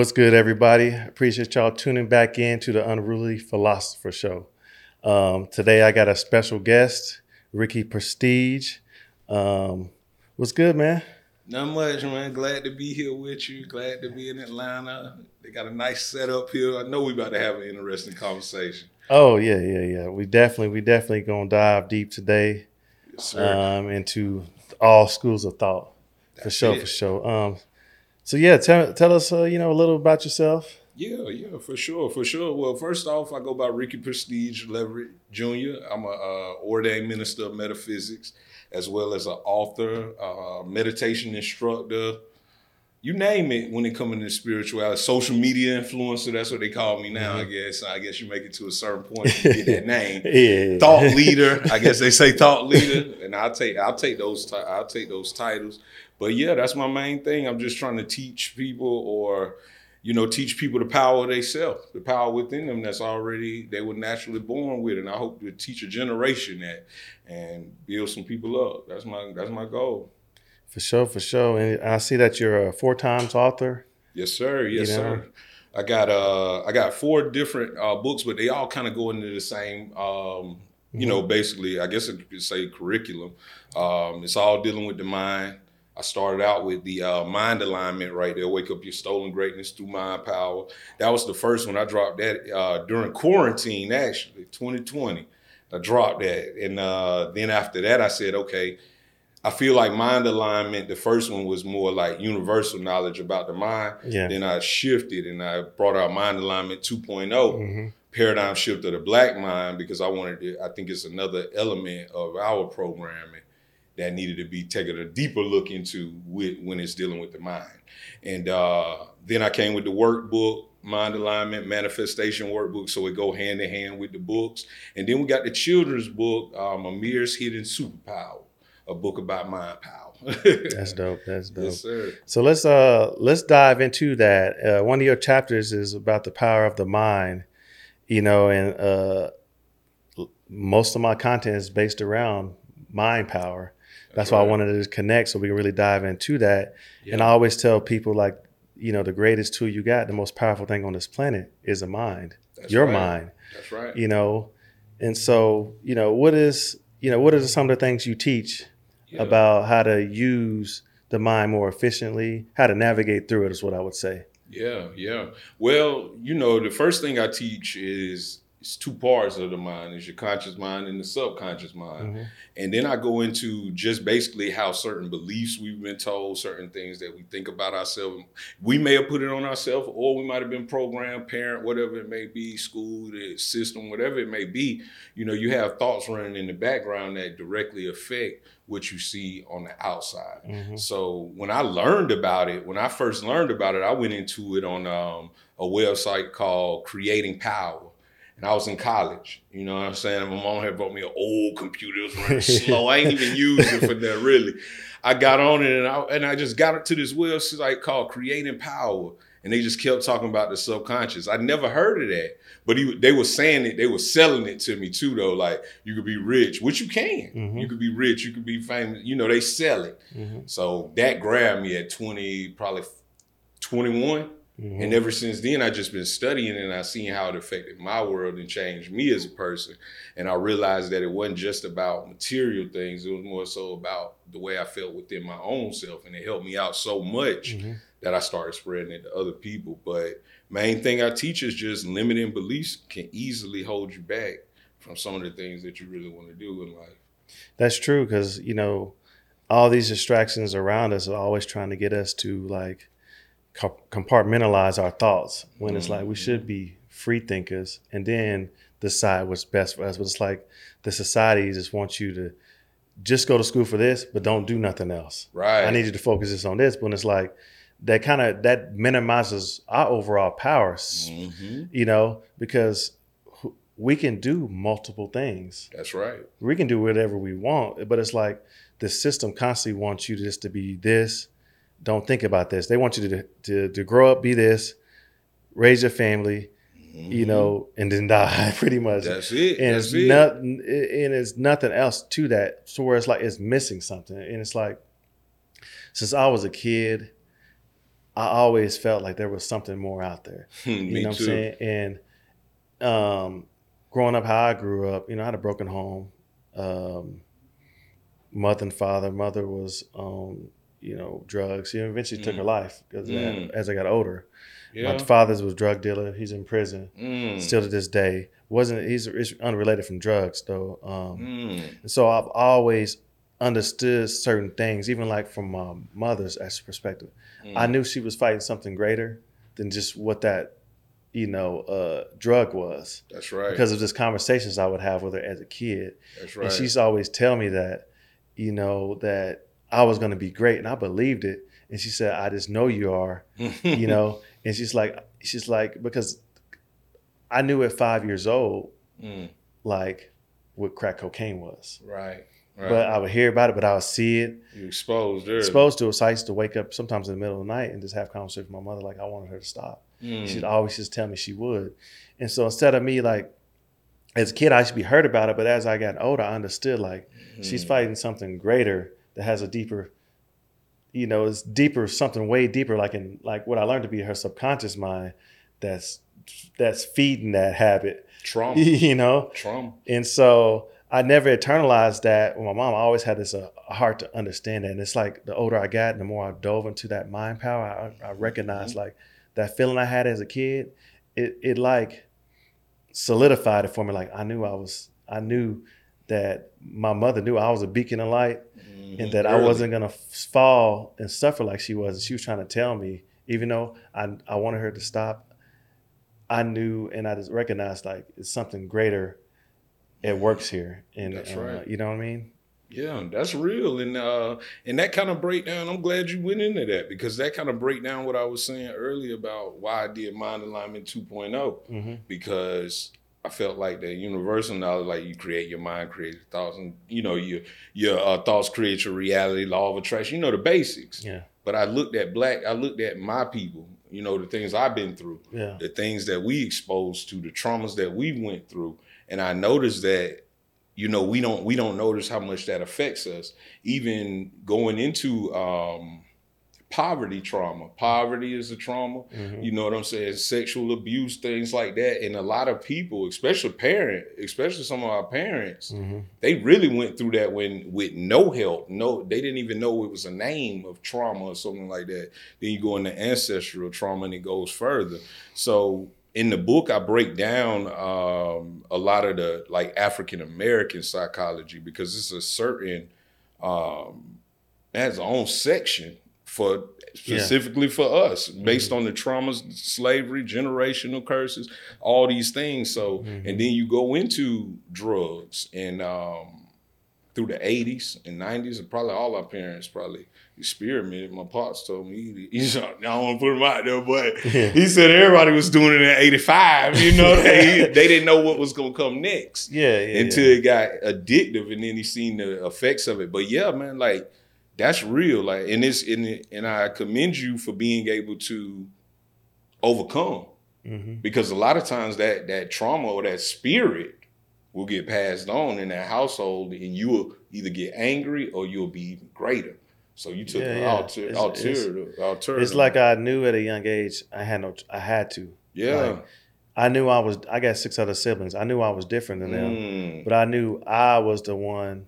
What's good, everybody? Appreciate y'all tuning back in to the Unruly Philosopher Show. Um, today, I got a special guest, Ricky Prestige. Um, what's good, man? Not much, man. Glad to be here with you. Glad to be in Atlanta. They got a nice setup here. I know we about to have an interesting conversation. Oh yeah, yeah, yeah. We definitely, we definitely gonna dive deep today Yes, um, into all schools of thought. for sure, it. for sure. So yeah, tell tell us, uh, you know, a little about yourself. Yeah, yeah, for sure, for sure. Well, first off, I go by Ricky Prestige Leverett Jr. I'm a uh, ordained minister of metaphysics, as well as an author, uh, meditation instructor. You name it when it comes to spirituality, social media influencer. That's what they call me now. I guess. I guess you make it to a certain point, you get that name. Yeah, thought leader. I guess they say thought leader, and I'll take I'll take those I'll take those titles. But yeah, that's my main thing. I'm just trying to teach people, or you know, teach people the power of themselves, the power within them that's already they were naturally born with, and I hope to teach a generation that and build some people up. That's my that's my goal. for sure, for sure. And I see that you're a four times author. Yes, sir. Yes, You know? sir. I got uh I got four different uh, books, but they all kind of go into the same um you know basically I guess you could say curriculum. Um, it's all dealing with the mind. I started out with the uh, mind alignment right there. Wake up your stolen greatness through mind power. That was the first one. I dropped that uh, during quarantine, actually, 2020. I dropped that, and uh, then after that, I said, okay. I feel like mind alignment. The first one was more like universal knowledge about the mind. Yeah. Then I shifted and I brought out Mind Alignment 2.0, hmm paradigm shift of the black mind, because I wanted to, I think it's another element of our programming that needed to be taken a deeper look into with, when it's dealing with the mind. And uh, then I came with the workbook, Mind Alignment Manifestation Workbook, so it go hand in hand with the books. And then we got the children's book, um, Amir's Hidden Superpower, a book about mind power. That's dope. That's dope. Yes, sir. So let's uh let's dive into that. Uh, one of your chapters is about the power of the mind, you know, and uh, most of my content is based around mind power. That's, why I wanted to connect so we can really dive into that. And I always tell people like, you know, the greatest tool you got, the most powerful thing on this planet is a mind, That's your right. mind, That's right. you know. And so, you know, what is, you know, what are some of the things you teach Yeah. about how to use the mind more efficiently, how to navigate through it is what I would say. Yeah, yeah. Well, you know, the first thing I teach is it's two parts of the mind: is your conscious mind and the subconscious mind. Mhm. And then I go into just basically how certain beliefs we've been told, certain things that we think about ourselves. We may have put it on ourselves, or we might have been programmed, parent, whatever it may be, school, the system, whatever it may be. You know, you have thoughts running in the background that directly affect what you see on the outside. Mhm. So when I learned about it, when I first learned about it, I went into it on um, a website called Creating Power. And I was in college, you know what I'm saying? My mom had brought me an old computer, it was running slow. I ain't even used it for that really. I got on it and I, and I just got it to this website called Creating Power. And they just kept talking about the subconscious. I never heard of that. But he, they were saying it, they were selling it to me too, though. Like, you could be rich, which you can. Mhm. You could be rich, you could be famous. You know, they sell it. Mhm. So that grabbed me at 20, probably 21. Mhm. And ever since then, I just been studying and I seen how it affected my world and changed me as a person. And I realized that it wasn't just about material things. It was more so about the way I felt within my own self. And it helped me out so much Mhm. that I started spreading it to other people. But main thing I teach is just limiting beliefs can easily hold you back from some of the things that you really want to do in life. That's true because you know all these distractions around us are always trying to get us to like compartmentalize our thoughts when it's like we should be free thinkers and then decide what's best for us. But it's like the society just wants you to just go to school for this, but don't do nothing else. Right. I need you to focus this on this. But it's like that kind of that minimizes our overall powers, hmm you know, because we can do multiple things That's right. we can do whatever we want, but it's like the system constantly wants you just to be this. Don't think about this. They want you to to, to grow up, be this, raise your family, you Mhm. know, and then die pretty much. That's it. and That's it's it. nothing. And it's nothing else to that. So where it's like it's missing something, and it's like since I was a kid, I always felt like there was something more out there. You know what too. I'm saying? And um, growing up how I grew up, you know, I had a broken home. Um, mother and father. Mother was on, you know, drugs. She eventually took her Mm. life because Mm. as I got older. Yeah. My father's was a drug dealer. He's in prison Mm. still to this day. wasn't He's it's unrelated from drugs though. Um, Mm. and so I've always understood certain things, even like from my mother's perspective. I Mm. knew she was fighting something greater than just what that, you know, uh, drug was That's right. because of just conversations I would have with her as a kid. That's And she's always tell me that, you know, that I was going to be great, and I believed it. And she said, "I just know you are," you know. and she's like, she's like, because I knew at five years old, Mm. like what crack cocaine was. Right. Right. But I would hear about it, but I would see it, you exposed early. exposed to it. So I used to wake up sometimes in the middle of the night and just have conversations with my mother, like I wanted her to stop. Mm. She'd always just tell me she would. And so instead of me like as a kid, I used to be hurt about it, but as I got older, I understood like she's Mm. fighting something greater that has a deeper, you know, it's deeper, something way deeper, like in like what I learned to be her subconscious mind that's that's feeding that habit, trauma. you know? trauma. And so I never internalized that. With my mom, I always had this uh, heart to understand that. And it's like the older I got, and the more I dove into that mind power, I, I recognized like that feeling I had as a kid. It it like solidified it for me. Like I knew I was, I knew that my mother knew I was a beacon of light, and Mhm. that I wasn't gonna fall and suffer like she was. And she was trying to tell me, even though I I wanted her to stop. I knew and I just recognized like it's something greater it works here, and That's uh, right. you know what I mean. Yeah, that's real, and uh, and that kind of breakdown. I'm glad you went into that because that kind of break down what I was saying earlier about why I did Mind Alignment 2.0 Mm-hmm. because I felt like the universal knowledge, like you create your mind, create your thoughts, and you know your your uh, thoughts create your reality, law of attraction. You know the basics. Yeah, But I looked at black. I looked at my people. You know the things I've been through. yeah, the things that we exposed to, the traumas that we went through. And I noticed that, you know, we don't we don't notice how much that affects us. Even going into um poverty trauma. Poverty is a trauma. Mhm. You know what I'm saying? Sexual abuse, things like that. And a lot of people, especially parent, especially some of our parents, Mhm. they really went through that when with no help. No, they didn't even know it was a name of trauma or something like that. Then you go into ancestral trauma and it goes further. So in the book, I break down um, a lot of the like African American psychology because it's a certain um, it has its own section for specifically for us based on the traumas, slavery, generational curses, all these things. So Mhm. and then you go into drugs and um, through the 80s and 90s, and probably all our parents probably experimented. My pops told me, he, he's, I don't want to put him out there, but Yeah. he said everybody was doing it in 85. You know, they, they didn't know what was going to come next yeah, yeah, until yeah. it got addictive and then he seen the effects of it. But yeah, man, like that's real. Like, and it's, and, and I commend you for being able to overcome Mhm. because a lot of times that that trauma or that spirit will get passed on in that household and you will either get angry or you'll be even greater so you took Yeah, an yeah. alter, It's- alternative, alternative. It's like I knew at a young age I had no, I had to. yeah like, I knew I was. I got six other siblings. I knew I was different than them, Mm. but I knew I was the one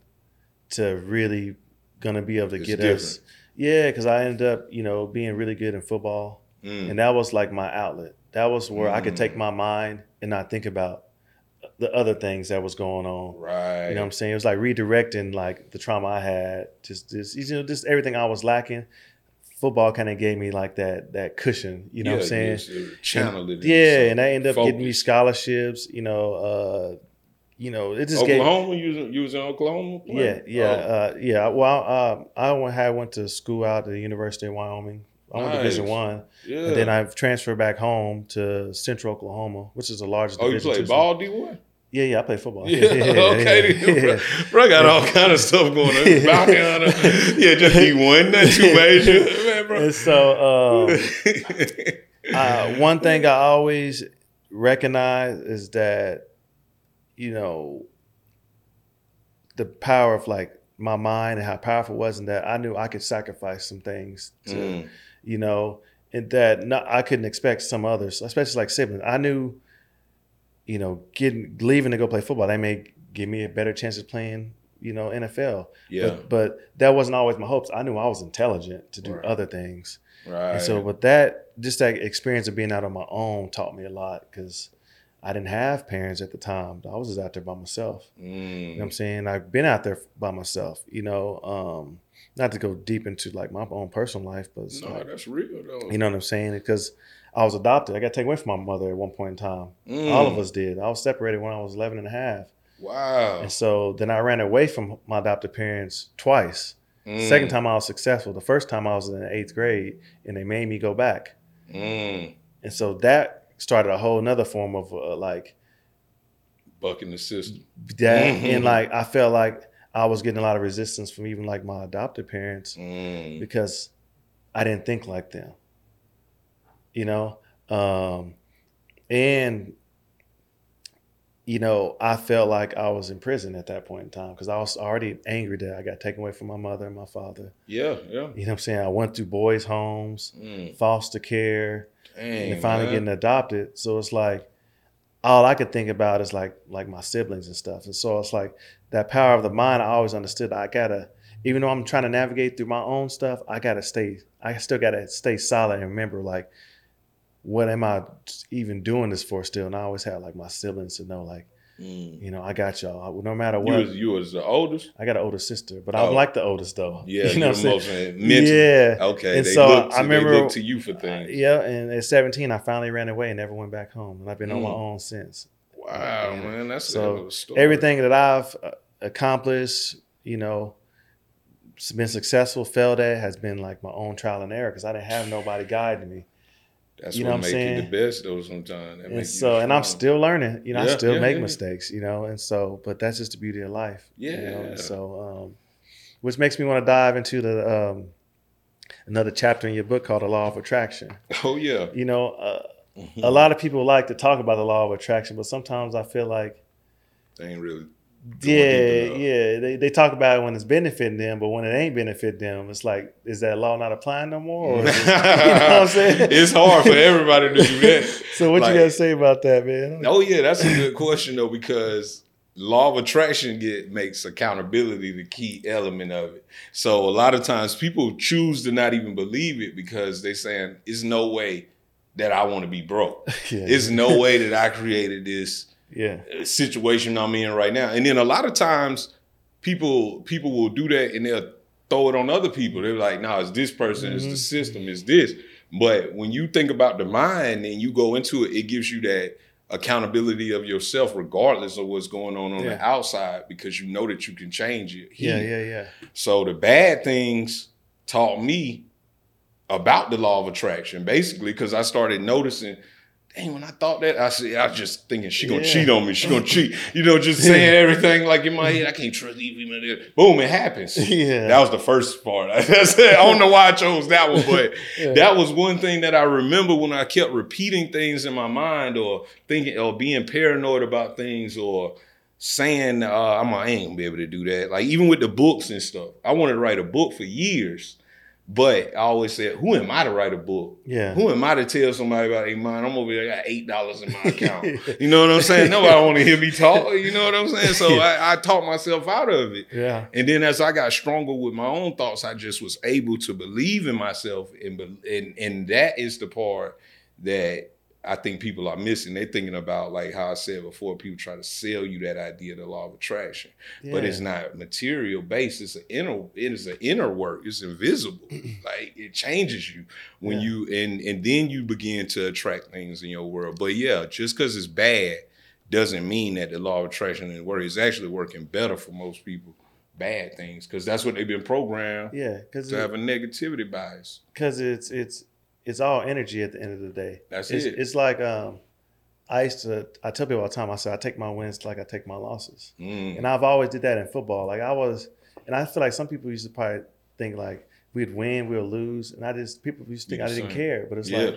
to really gonna be able to It's get us. Yeah, because I ended up, you know, being really good in football. Mm. and that was like my outlet. That was where I could take Mm. my mind and not think about the other things that was going on. right You know what I'm saying? It was like redirecting like the trauma I had, just just you know, just everything I was lacking. Football kind of gave me like that that cushion. You know what I'm saying? yes, it it Yeah, and I ended up getting me scholarships. You know, uh, you know, it just gave. Oklahoma you was, you was in Oklahoma Yeah, playing? yeah, Oh, uh, yeah. Well, uh, I went, had went to school out at the University of Wyoming. I went to Division One. yeah And then I've transferred back home to Central Oklahoma, which is the largest. oh you played ball D1 Yeah, yeah, I play football. Yeah, okay. yeah, Bro, bro got all kind of stuff going on. Hunter. Yeah, just be one, not too major. Man, bro. And so, um, uh, one thing I always recognize is that, you know, the power of like my mind and how powerful it was, and that I knew I could sacrifice some things to, Mm, you know, and that no, I couldn't expect some others, especially like siblings. I knew, you know, getting leaving to go play football, they may give me a better chance of playing, you know, NFL. Yeah. But, but that wasn't always my hopes. I knew I was intelligent to do Right. other things. right. And so, but that just that experience of being out on my own taught me a lot because I didn't have parents at the time. I was just out there by myself. You know Mm. what I'm saying? I've been out there by myself, you know, um, not to go deep into like my own personal life, but No, like, that's real though. you know what I'm saying? Because I was adopted. I got taken away from my mother at one point in time. Mm. All of us did. I was separated when I was 11 and a half. Wow. And so then I ran away from my adopted parents twice. Mm. Second time I was successful. The first time I was in the eighth grade and they made me go back. Mm. And so that started a whole nother form of uh, like Bucking the system. that. Mhm. And like I felt like I was getting a lot of resistance from even like my adopted parents Mm. because I didn't think like them. You know? Um, and you know, I felt like I was in prison at that point in time because I was already angry that I got taken away from my mother and my father. Yeah, yeah. You know what I'm saying? I went through boys' homes, Mm. foster care, Dang, and finally man. getting adopted. So it's like all I could think about is like like my siblings and stuff. And so it's like that power of the mind. I always understood. I gotta, even though I'm trying to navigate through my own stuff, I gotta stay. I still gotta stay solid and remember like, what am I even doing this for still? And I always had like my siblings to know like, Mm. you know, I got y'all. No matter You what, was you was the oldest. I got an older sister, but Oh. I'm like the oldest though. Yeah, you know you're what I'm most saying? uh, mental. Yeah. Okay, And they so look. To, I remember- they look to you for things. Yeah, and at 17, I finally ran away and never went back home, and I've been on my Mm. own since. Wow, Yeah. man, that's So, a hell of a story. everything that I've uh, accomplished, you know, been successful, failed at, has been like my own trial and error because I didn't have nobody guiding me. That's you know what I'm make saying? the best though. Sometimes And so, and I'm still learning. You know, I still yeah, make yeah. mistakes. You know, and so, but that's just the beauty of life. You know, Yeah. so, um, which makes me want to dive into the um, another chapter in your book called "The Law of Attraction." Oh yeah. You know, uh, Mhm. a lot of people like to talk about the law of attraction, but sometimes I feel like They ain't really. Yeah, yeah. They, they talk about it when it's benefiting them, but when it ain't benefiting them, it's like, is that law not applying no more? Or it- you know what I'm saying? it's hard for everybody to do that. So what Like- you got to say about that, man? Oh yeah, that's a good question though because law of attraction get makes accountability the key element of it. So a lot of times people choose to not even believe it because they saying it's no way that I want to be broke. yeah, It's no way that I created this yeah, situation I'm in right now. And then a lot of times people people will do that and they'll throw it on other people. They're like, no, it's this person, it's the Mhm. system, it's this. But when you think about the mind and you go into it, it gives you that accountability of yourself regardless of what's going on on Yeah. the outside because you know that you can change it. yeah, yeah, yeah. So the bad things taught me about the law of attraction, basically, because I started noticing, dang, when I thought that, I said, I was just thinking she gonna Yeah. cheat on me, she gonna cheat. You know, just saying everything like in my head, I can't trust these people. Boom, it happens. Yeah. That was the first part. I said, I don't know why I chose that one, but Yeah. that was one thing that I remember when I kept repeating things in my mind or thinking or being paranoid about things or saying uh, I'm I ain't gonna be able to do that. Like even with the books and stuff, I wanted to write a book for years, but I always said, "Who am I to write a book? yeah. Who am I to tell somebody about a mind? I'm over there, I got eight dollars in my account. you know what I'm saying? Nobody want to hear me talk. You know what I'm saying? So I, I talked myself out of it. yeah, And then as I got stronger with my own thoughts, I just was able to believe in myself, and and and that is the part that I think people are missing. They're thinking about like how I said before, people try to sell you that idea of the law of attraction, but it's not material based. It's an inner, it is an inner work. It's invisible. like it changes you when Yeah. you and and then you begin to attract things in your world. But yeah, just because it's bad doesn't mean that the law of attraction and working. It's actually working better for most people. Bad things because that's what they've been programmed yeah, because to have a negativity bias. because it's it's it's all energy at the end of the day. That's it's, it. It's like um, I used to. I tell people all the time. I said I take my wins like I take my losses. Mm. And I've always did that in football. Like I was, and I feel like some people used to probably think like we'd win, we'll lose, and I just people used to think I didn't care, but it's Yeah. like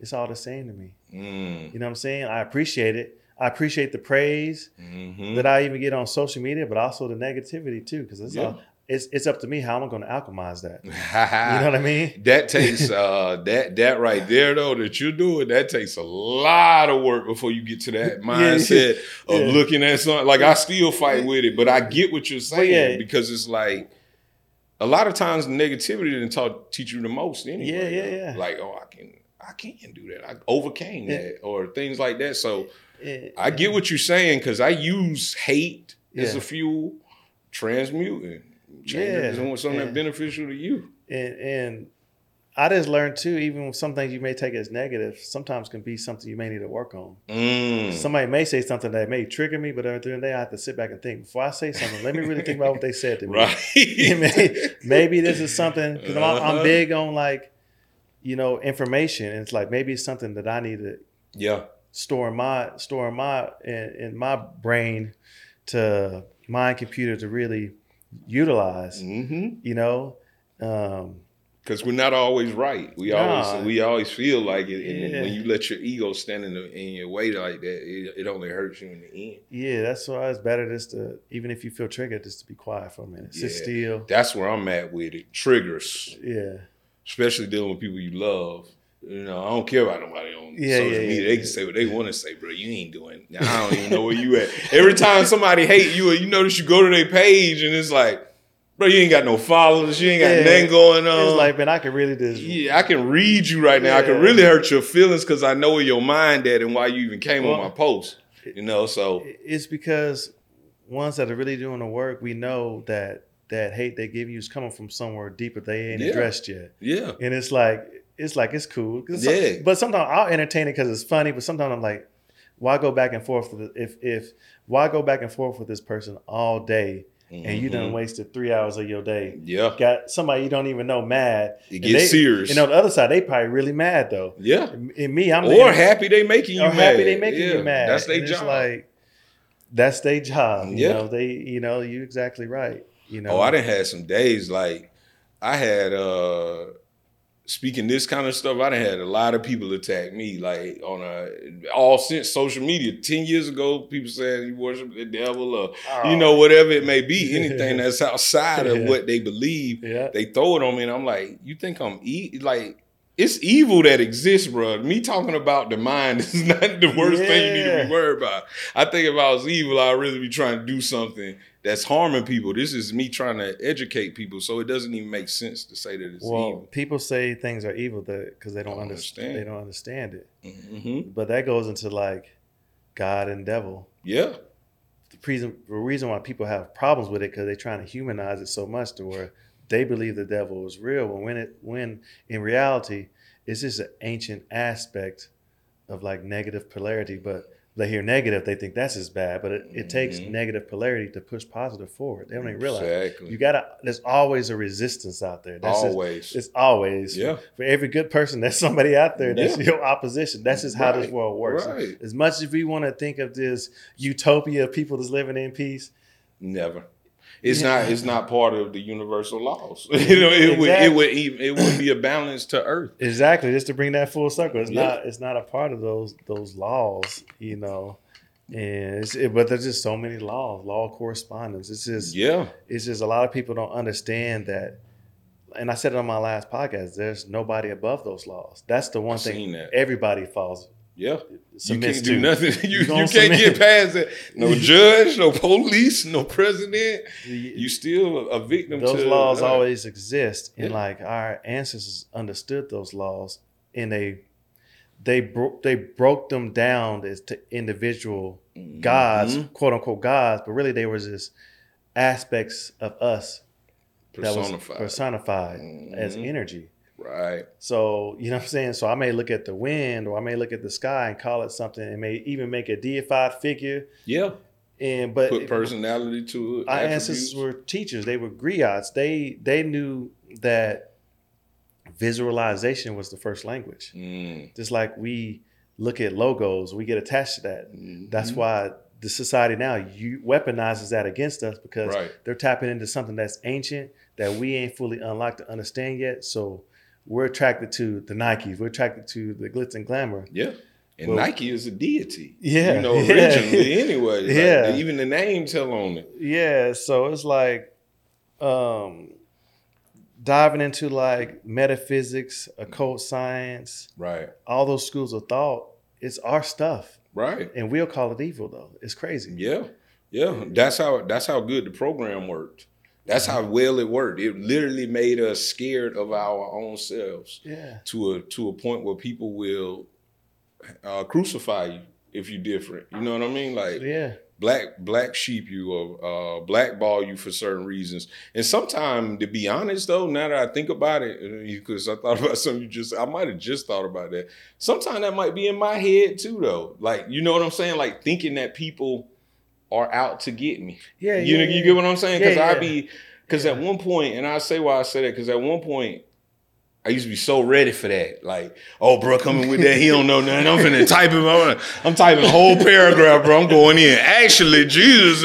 it's all the same to me. Mm. You know what I'm saying? I appreciate it. I appreciate the praise Mhm. that I even get on social media, but also the negativity too, because it's Yeah. all it's it's up to me how am I'm going to alchemize that. You know what I mean? That takes uh that that right there though that you're doing that takes a lot of work before you get to that Yeah, mindset of yeah. looking at something like I still fight with it but I get what you're saying yeah. because it's like a lot of times negativity didn't taught teach you the most anyway Yeah, yeah, yeah. like oh I can I can't do that I overcame Yeah. that or things like that so I get what you're saying because I use hate as a fuel, transmuting, change Yeah, into something that's beneficial to you. and and I just learned too, even with some things you may take as negative, sometimes can be something you may need to work on. Mm. Somebody may say something that may trigger me, but at the end of the day, I have to sit back and think before I say something. Let me really think about what they said to me. Right. Maybe- maybe this is something because I'm, Uh-huh. I'm big on like, you know, information. And it's like maybe it's something that I need to yeah. store in my store in my in, in my brain to my computer to really utilize. Mm-hmm. You know, um, Because we're not always right. We Nah. always we always feel like it, and Yeah. when you let your ego stand in, the, in your way like that, it, it only hurts you in the end. yeah, that's why it's better just to even if you feel triggered, just to be quiet for a minute, sit Yeah. still. That's where I'm at with it. Triggers, Yeah, especially dealing with people you love. You know, I don't care about nobody on Yeah, social yeah, yeah, media. They yeah. can say what they want to say, bro. You ain't doing. I don't even know where you at. Every time somebody hate you, you notice you go to their page and it's like, bro, you ain't got no followers. You ain't got Yeah. nothing going on. it's like man, I can really just yeah, I can read you right now. I can really hurt your feelings because I know where your mind at and why you even came on my post. You know, so it's because ones that are really doing the work, we know that that hate they give you is coming from somewhere deeper they ain't addressed yet, yeah, and it's like it's like it's cool. some- Yeah. but sometimes I'll entertain it because it's funny. But sometimes I'm like, why go back and forth with if if why go back and forth with this person all day and you done Mhm. wasted three hours of your day? yeah, Got somebody you don't even know mad. it And gets they- serious. And on the other side, they probably really mad though. yeah, And me, I'm or happy they making you or mad. happy they making Yeah, you mad. That's their it's job. Like that's their job. You Yeah. know, they you know, you exactly right. You know. Oh, I didn't had some days like I had uh speaking this kind of stuff, I done had a lot of people attack me like on a all since social media. Ten years ago, people saying you worship the devil or Oh. you know, whatever it may be, anything that's outside of Yeah. what they believe, Yeah. they throw it on me and I'm like, you think I'm e like it's evil that exists, bro. Me talking about the mind is not the worst thing you need to be worried about. I think if I was evil, I'd really be trying to do something that's harming people. This is me trying to educate people, so it doesn't even make sense to say that it's Well, evil. people say things are evil because they don't Don't understand. understand. They don't understand it. hmm But that goes into like God and devil. Yeah, The reason, the reason why people have problems with it because they're trying to humanize it so much to where they believe the devil is real. When when it when in reality, it's just an ancient aspect of like negative polarity. But they hear negative, they think that's as bad. But it, it takes Mhm. negative polarity to push positive forward. They don't even realize. exactly. You gotta. There's always a resistance out there. That's just- Always. it's always. yeah, For every good person, there's somebody out there that's Yeah. your opposition. That's just how this world works. right. As much as we want to think of this utopia of people that's living in peace, never. It's Yeah. not. It's not part of the universal laws. you know, it would. It would. Even, it would be a balance to Earth. exactly, just to bring that full circle, it's Yeah. not. It's not a part of those those laws, you know. And it's, it, but there's just so many laws, law correspondence. It's just, Yeah, it's just a lot of people don't understand that. And I said it on my last podcast. There's nobody above those laws. That's the one I've thing that. everybody falls yeah. You can't do to. nothing. You, you can't submit. get past it. No judge, no police, no president. You- still a victim. those to laws that. always exist and Yeah. like our ancestors understood those laws and they they broke they broke them down as to individual gods Mhm. quote unquote gods but really they were just aspects of us that was personified. personified as energy right. so you know what i'm saying so i may look at the wind or i may look at the sky and call it something and may even make a deified figure Yeah. and but Put personality to it. our attributes. ancestors were teachers. They were griots. They they knew that visualization was the first language. Mm. Just like we look at logos, we get attached to that. That's Mhm. why the society now you weaponizes that against us because Right. they're tapping into something that's ancient that we ain't fully unlocked to understand yet. So we're attracted to the Nikes. We're attracted to the glitz and glamour. Yeah. And Well- Nike is a deity. Yeah, You know, yeah. originally anyway. Like, Yeah. even the name tell on it. Yeah. So it's like, um, diving into like metaphysics, occult science, Right. all those schools of thought, it's our stuff, Right. and we'll call it evil though. It's crazy. Yeah, yeah. That's how that's how good the program worked. That's how well it worked. It literally made us scared of our own selves Yeah. to a to a point where people will uh, crucify you if you're different. You know what I mean? Like Yeah. black black sheep you or uh, blackball you for certain reasons. And sometimes, to be honest, though, now that I think about it, because I thought about something you just, I might have just thought about that. Sometimes that might be in my head too, though. Like you know what I'm saying? Like thinking that people are out to get me. Yeah. You know, yeah, you get what I'm saying? Because Yeah, I be, because Yeah. at one point, and I say why I say that, because at one point. I used to be so ready for that. Like, oh, bro, coming with that, he don't know nothing. I'm finna type him. I'm, I'm typing a whole paragraph, bro. I'm going in. Actually, Jesus,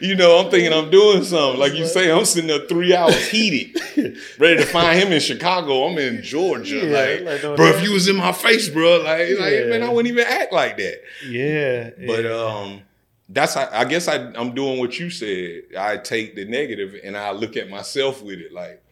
you know, I'm thinking I'm doing something. Like you say, I'm sitting there three hours heated, ready to find him in Chicago. I'm in Georgia. Yeah, like, like, bro, if you was in my face, bro, like, like, man, I wouldn't even act like that. Yeah. But yeah. um, that's how, I guess I, I'm doing what you said. I take the negative and I look at myself with it. Like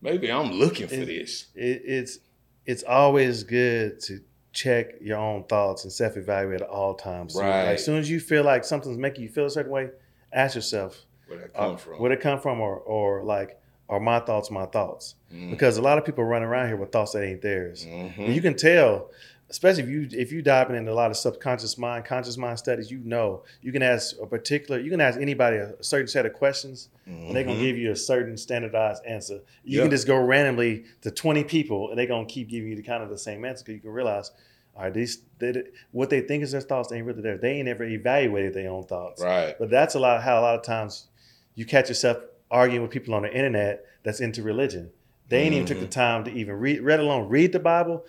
maybe I'm looking for It- this. it, it's it's always good to check your own thoughts and self evaluate at all times. So, like, Right. as soon as you feel like something's making you feel a certain way, ask yourself Where that uh, come from? where'd it come from, or or like are my thoughts my thoughts? Mm. Because a lot of people run around here with thoughts that ain't theirs. Mhm. And you can tell, especially if you if you diving into a lot of subconscious mind, conscious mind studies, you know you can ask a particular, you can ask anybody a, a certain set of questions, and they're gonna give you a certain standardized answer. You Yeah. can just go randomly to twenty people, and they're gonna keep giving you the kind of the same answer because you can realize, all right, these they, what they think is their thoughts ain't really there. They ain't ever evaluated their own thoughts. Right. But that's a lot of how a lot of times you catch yourself arguing with people on the internet that's into religion. They ain't even took the Mhm. time to even read, let alone read the Bible.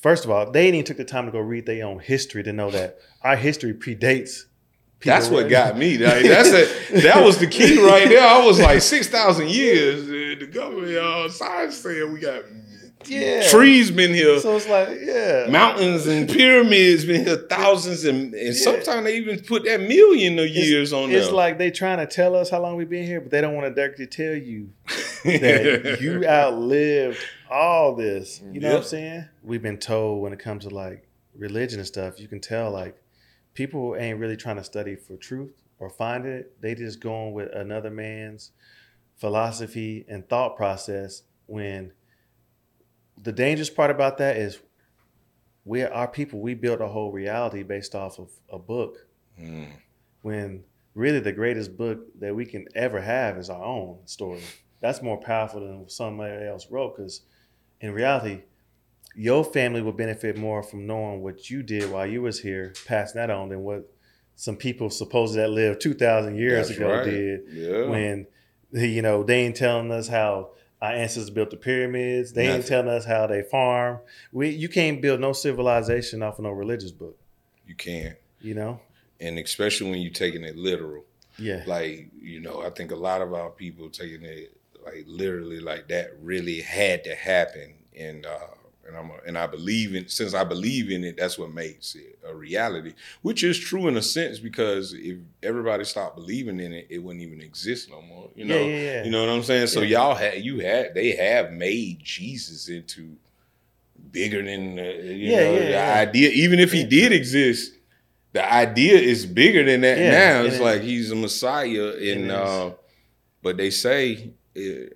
First of all, they ain't even took the time to go read their own history to know that our history predates. people That's what got me. Like, that's a, that was the key right there. I was like six thousand years. uh, The government, uh, science said we got Yeah. trees been here. So it's like, yeah, Mountains and pyramids been here thousands and, and Yeah. sometimes they even put that million of years on It's there. like they trying to tell us how long we've been here, but they don't want to directly tell you that you outlived all this. You know what I'm saying? We've been told when it comes to like religion and stuff, you can tell like people ain't really trying to study for truth or find it. They just going with another man's philosophy and thought process when the dangerous part about that is we our people we built a whole reality based off of a book Mm. when really the greatest book that we can ever have is our own story. That's more powerful than somebody else wrote because in reality, your family would benefit more from knowing what you did while you was here, passing that on, than what some people supposed that lived two thousand years That's ago right. did. Yeah. When you know they ain't telling us how our ancestors built the pyramids. They ain't telling us how they farm. We you can't build no civilization off of no religious book. you can't. You know? And especially when you're taking it literal. Yeah. Like, you know, I think a lot of our people taking it like literally like that really had to happen. And uh and I'm a, and I believe in since I believe in it, that's what makes it a reality. Which is true in a sense because if everybody stopped believing in it, it wouldn't even exist no more. You know, yeah, yeah, yeah. You know what I'm saying? So y'all had you had they have made Jesus into bigger than uh, you Yeah, know the idea. Even if he did exist, the idea is bigger than that now. It's it- like he's a Messiah, and uh, but they say. Uh,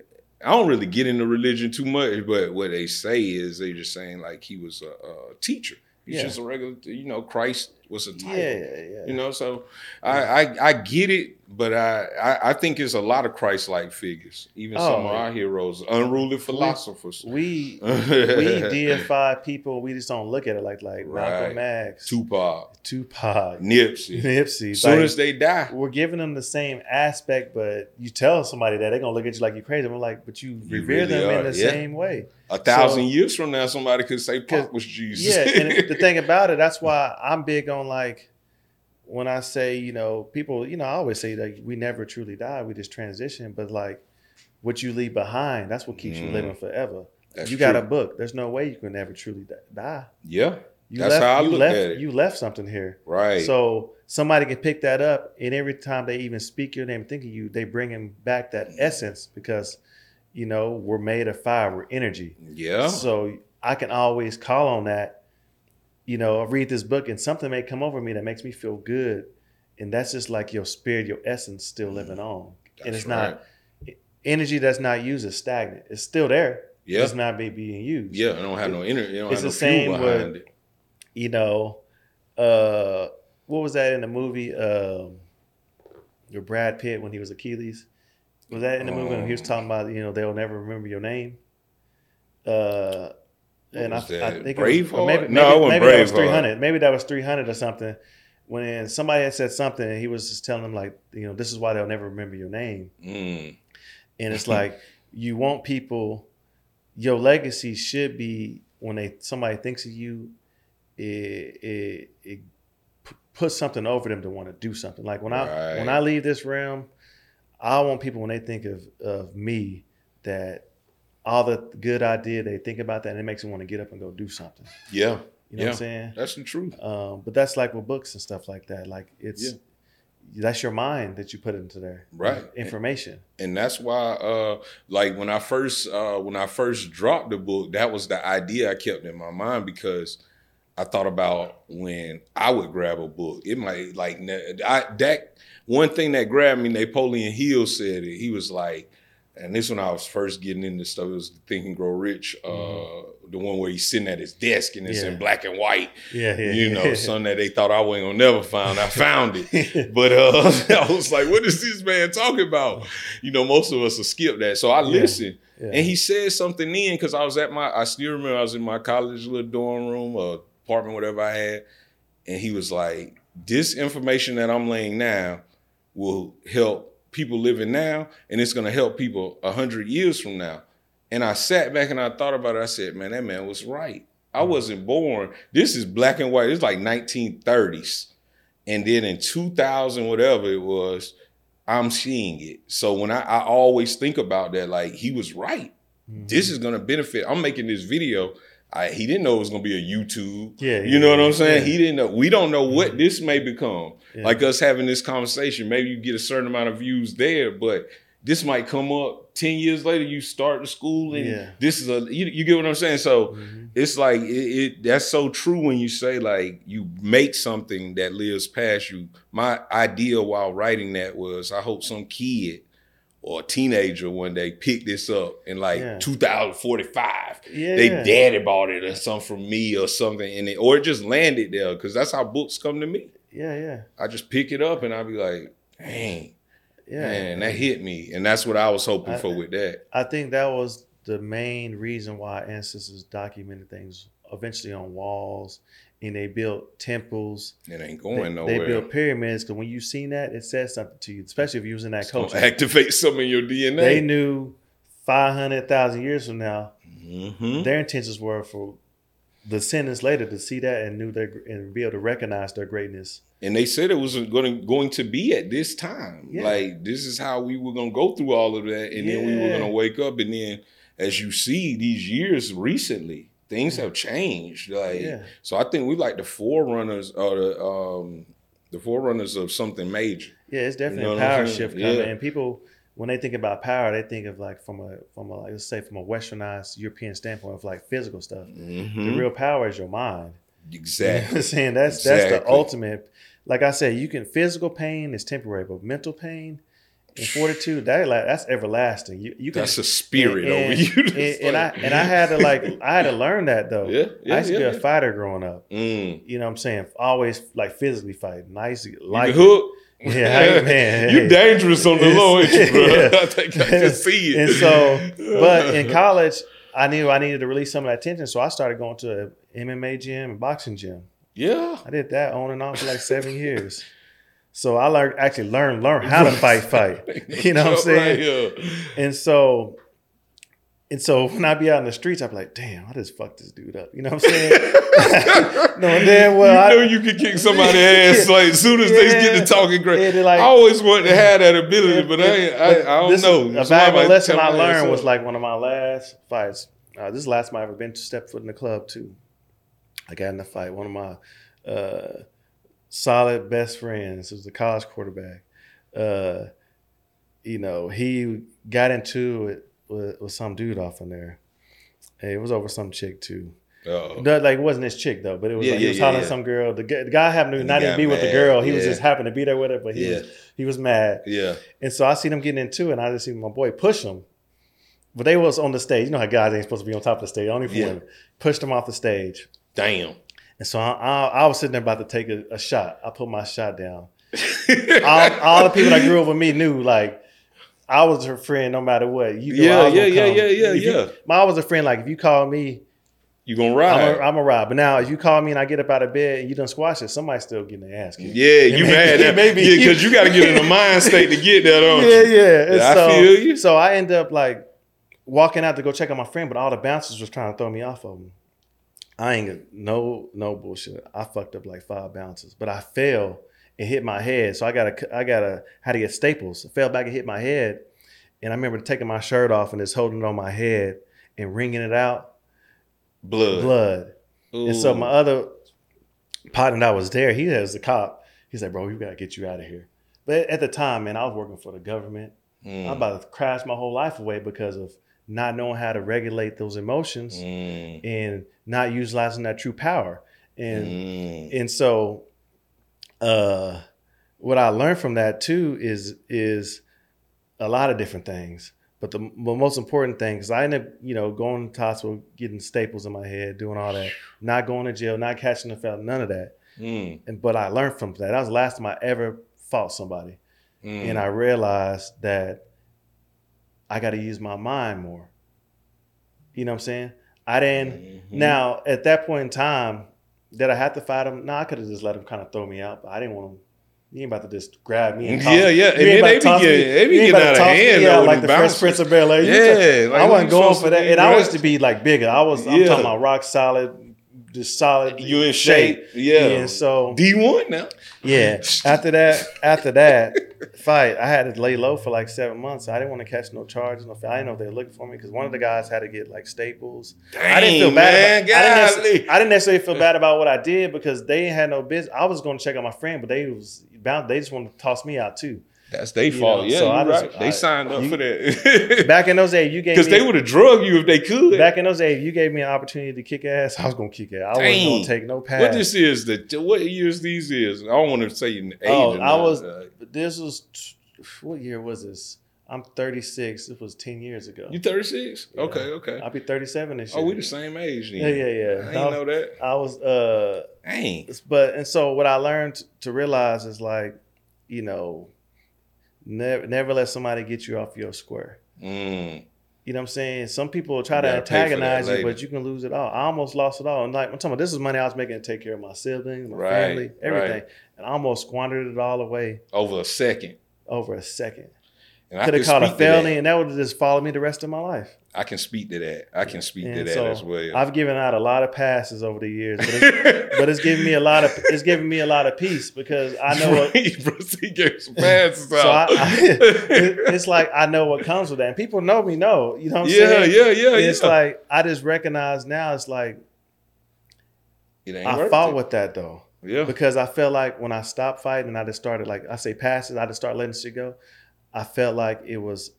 I don't really get into religion too much, but what they say is they're just saying like he was a, a teacher. He's Yeah. just a regular, you know. Christ was a yeah, yeah, yeah. You know, so I, I I get it, but I, I I think it's a lot of Christ-like figures. Even oh, some of Oh. our heroes, unruly philosophers, we we deify people. We just don't look at it like like Right. Malcolm X, Tupac, Tupac, Nipsey. Nipsey. As soon Like, as they die, we're giving them the same aspect, but you tell somebody that they're gonna look at you like you're crazy. I'm like, but you You revere really them are, in the yeah. same way. a thousand So- years from now, somebody could say 'Cause- was Jesus. Yeah, and the thing about it, that's why I'm big on like when I say, you know, people, you know, I always say like we never truly die, we just transition, but like what you leave behind, that's what keeps you Mm. living forever. That's you got a book. There's no way you can ever truly die. yeah, You That's left, how I you look left, at it. You left something here. right. So somebody can pick that up, and every time they even speak your name, think of you, they bring him back that essence because, you know, we're made of fire, we're energy. Yeah. So I can always call on that. You know, I read this book and something may come over me that makes me feel good. And that's just like your spirit, your essence still living on. That's and it's not energy that's not used is stagnant. It's still there. Yeah. It's not being used. Yeah, I don't have no energy. It's have no same fuel with- behind it. You know, uh what was that in the movie? Um your Brad Pitt when he was Achilles. Was that in the movie when he was Um, talking about, you know, they'll never remember your name? Uh and I, was I that? think it was, maybe, maybe, No, it wasn't that was 300. Maybe that was 300 or something. When somebody had said something and he was just telling them like, you know, this is why they'll never remember your name. Mm. And it's like you want people your legacy should be when they somebody thinks of you, it it, it p- puts something over them to want to do something. Like when I when I leave this realm, I want people when they think of of me that all the good idea they think about that and it makes them want to get up and go do something. Yeah, You know what I'm saying? that's the truth. Um, but that's like with books and stuff like that. Like it's that's your mind that you put into there. Right. Information. and that's why uh like when i first uh when i first dropped the book that was the idea i kept in my mind because i thought about when i would grab a book it might like I, that one thing that grabbed me napoleon hill said it he was like and this when i was first getting into stuff it was think and grow rich uh the one where he's sitting at his desk and it's Yeah. in black and white Yeah, yeah. you know something that they thought i wasn't gonna never find i found it but uh, I was like, what is this man talking about? You know, most of us will skip that. So I listened. And he said something in because I was at my, I still remember I was in my college little dorm room or apartment, whatever I had. And he was like, this information that I'm laying now will help people living now. And it's going to help people a hundred years from now. And I sat back and I thought about it. I said, man, that man was right. I wasn't born. This is black and white. It's like 1930s. And then in 2000, whatever it was, I'm seeing it. So when I, I always think about that, like he was right. Mm-hmm. This is gonna benefit. I'm making this video. I, he didn't know it was gonna be a YouTube. Yeah, You know what I'm saying? yeah. He didn't know. We don't know what this may become. Yeah. Like us having this conversation, maybe you get a certain amount of views there, but this might come up 10 years later. You start the school and this is a, you, you get what I'm saying? So Mhm. it's like, it, it that's so true when you say like you make something that lives past you. My idea while writing that was I hope some kid or a teenager one day pick this up in like Yeah. 2045 Yeah. they daddy bought it or something from me or something and it or it just landed there because that's how books come to me Yeah, yeah. i just pick it up and i'll be like dang Yeah. man that hit me and that's what i was hoping I- for with that I think that was the main reason why ancestors documented things eventually on walls and they built temples. it ain't going they nowhere They built pyramids because when you seen that, it says something to you, especially if you was in that It's culture. activate some of your dna They knew 500,000 years from now, Mhm. their intentions were for the descendants later to see that and knew their and be able to recognize their greatness. and they said it was going to going to be at this time Yeah. like this is how we were going to go through all of that and then we were going to wake up and then as you see these years recently things have changed like Yeah. so i think we like the forerunners or the um the forerunners of something major Yeah, it's definitely know a power shift coming. Yeah. And people, when they think about power, they think of like from a from a like, let's say from a westernized European standpoint of like physical stuff. Mhm. The real power is your mind. You know exactly I'm saying that's that's the ultimate. Like I said, you can physical pain is temporary, but mental pain and fortitude that like, that's everlasting. You you can that's a spirit and, over you and, It's and I and I had to like I had to learn that though. yeah yeah I used to yeah, be a fighter growing up. Mm. You know what I'm saying? Always like physically fighting. I used to like hook Yeah, man, you hey. dangerous on the low, you, bro? I think I can see it. And so, but in college, I knew I needed to release some of that tension, so I started going to a MMA gym and boxing gym. yeah, I did that on and off for like seven years. So I learned actually learned learn how to fight, fight. You know what I'm saying? Right. And so, and so when I be out in the streets, I be like, damn, I just fucked this dude up. You know what I'm saying? no, and then well, you know I, you can kick somebody's ass like as soon as they get to talking great. Yeah, like- I always wanted to have that ability, but I, I, I don't know. A valuable lesson I learned was like one of my last fights. Uh, this is the last time I ever been to step foot in the club too. I got in a fight. One of my uh, solid best friends. He was a college quarterback. Uh, you know, he got into it with, with some dude off in there. And it was over some chick too. No, like it wasn't his chick though, but it was Yeah, like yeah, he was yeah, hollering yeah. some girl. The, guy- the guy happened to not even be with the mad. girl. He was just happened to be there with her, but he Yeah. was, he was mad. Yeah. And so I seen him getting into it, and I just seen my boy push him. But they was on the stage. You know how guys ain't supposed to be on top of the stage, only for women. Pushed him off the stage. Damn. And so I, I, I was sitting there about to take a, a shot. I put my shot down. All, all the people that grew up with me knew, like, I was her friend no matter what. You know Yeah, yeah, yeah, yeah, yeah, If yeah. I was a friend. Like, if you call me, You gonna I'm ride? I'm a ride. But now, if you call me and I get up out of bed and you done squash it, somebody's still getting their ass kicked. yeah, you may- mad? it may be- yeah, because you got to get in a mind state to get that on. yeah, yeah. Yeah, I feel you. So I end up like walking out to go check on my friend, but all the bouncers was trying to throw me off of him. I ain't no no bullshit. I fucked up like five bounces, but I fell and hit my head. So I got to I got to had to get staples. I fell back and hit my head, and I remember taking my shirt off and just holding it on my head and wringing it out, Blood. blood. And so my other partner that was there, he was the cop. He's like, bro, we gotta get you out of here. But at the time, man, I was working for the government. Mm. I'm about to crash my whole life away because of not knowing how to regulate those emotions Mm. and not utilizing that true power. And Mm. and so uh what I learned from that too is is a lot of different things. But the, the most important thing is I ended up, you know, going to hospital, getting staples in my head, doing all that, not going to jail, not catching the fel, none of that. Mm. And but I learned from that. That was the last time I ever fought somebody. Mm. And I realized that I got to use my mind more. You know what I'm saying? I didn't. Mhm. Now at that point in time, did I have to fight him? No, I could have just let him kind of throw me out, but I didn't want him. You ain't about to just grab me. And toss Yeah, yeah. And then about they be getting, they be getting out of toss me, hand. Yeah, like the Fresh. Prince of Bel Air. Yeah, just- like, I wasn't going for that, and I was to be like bigger. I was. I'm Yeah. talking about rock solid, just solid. You in shape. Yeah. And so D1 now. yeah. After that, after that fight, I had to lay low for like seven months. I didn't want to catch no charges. No, I didn't know if they were looking for me because one of the guys had to get like staples. I didn't feel bad. man. About, I, didn't necessarily. I didn't necessarily feel bad about what I did because they had no business. I was going to check on my friend, but they was bound. They just wanted to toss me out too. That's their fault. know, yeah, so you I just- right. They signed up you- for that. Back in those days, you gave Because they would have drugged you if they could. back in those days, you gave me an opportunity to kick ass. I was going to kick ass. I wasn't gonna take no pass. what this is, the what years these is? I don't want to say age. Oh, or I was- Uh, this was what year was this? I'm 36. This was 10 years ago. you 36? Yeah. Okay, okay. I'll be 37 this year. Oh, we the same age then. Yeah, yeah, yeah. I didn't know that. I was uh Dang. but and so what I learned to realize is like, you know, never never let somebody get you off your square. Mm. You know what I'm saying? Some people will try You to gotta pay for that antagonize you, but you can lose it all. I almost lost it all. And like I'm talking about this is money I was making to take care of my siblings, my Right, family, everything. right. And I almost squandered it all away Over a second. over a second. And I Could have caught a felony and that would have just followed me the rest of my life. I can speak to that. I can speak to that so as well. I've given out a lot of passes over the years, but it's, but it's giving me a lot of it's giving me a lot of peace because I know what he gave some passes so I, out. I, it- it's like I know what comes with that. And people know me know. You know what I'm yeah, saying? yeah, yeah, And yeah. It's like I just recognize now it's like it I fought it. with that though. Yeah. Because I felt like when I stopped fighting and I just started like I say passes, I just start letting shit go. I felt like it was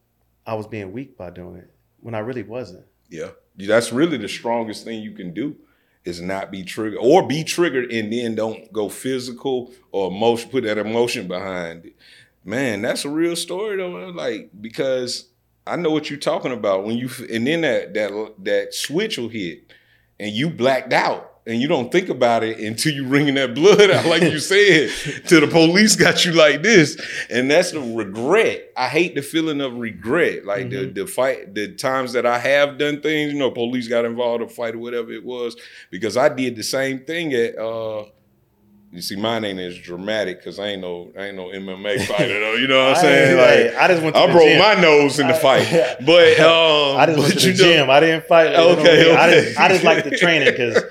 I was being weak by doing it when I really wasn't. Yeah. That's really the strongest thing you can do is not be triggered or be triggered and then don't go physical or emotion, put that emotion behind it. Man, that's a real story though. man. Like, because I know what you're talking about when you, and then that, that, that switch will hit and you blacked out and you don't think about it until you wringing that blood out, like you said, till the police got you like this. And that's the regret. I hate the feeling of regret. Like the the fight, the times that I have done things, you know, police got involved in a fight or whatever it was, because I did the same thing at uh you see, mine ain't as dramatic because I ain't no I ain't no MMA fighter though. You know what I'm I- saying? hey, Like I just went to I broke gym. my nose in the I- fight, but um, I just went to the you know- gym. I didn't fight. Okay, I okay. just, I just like the training because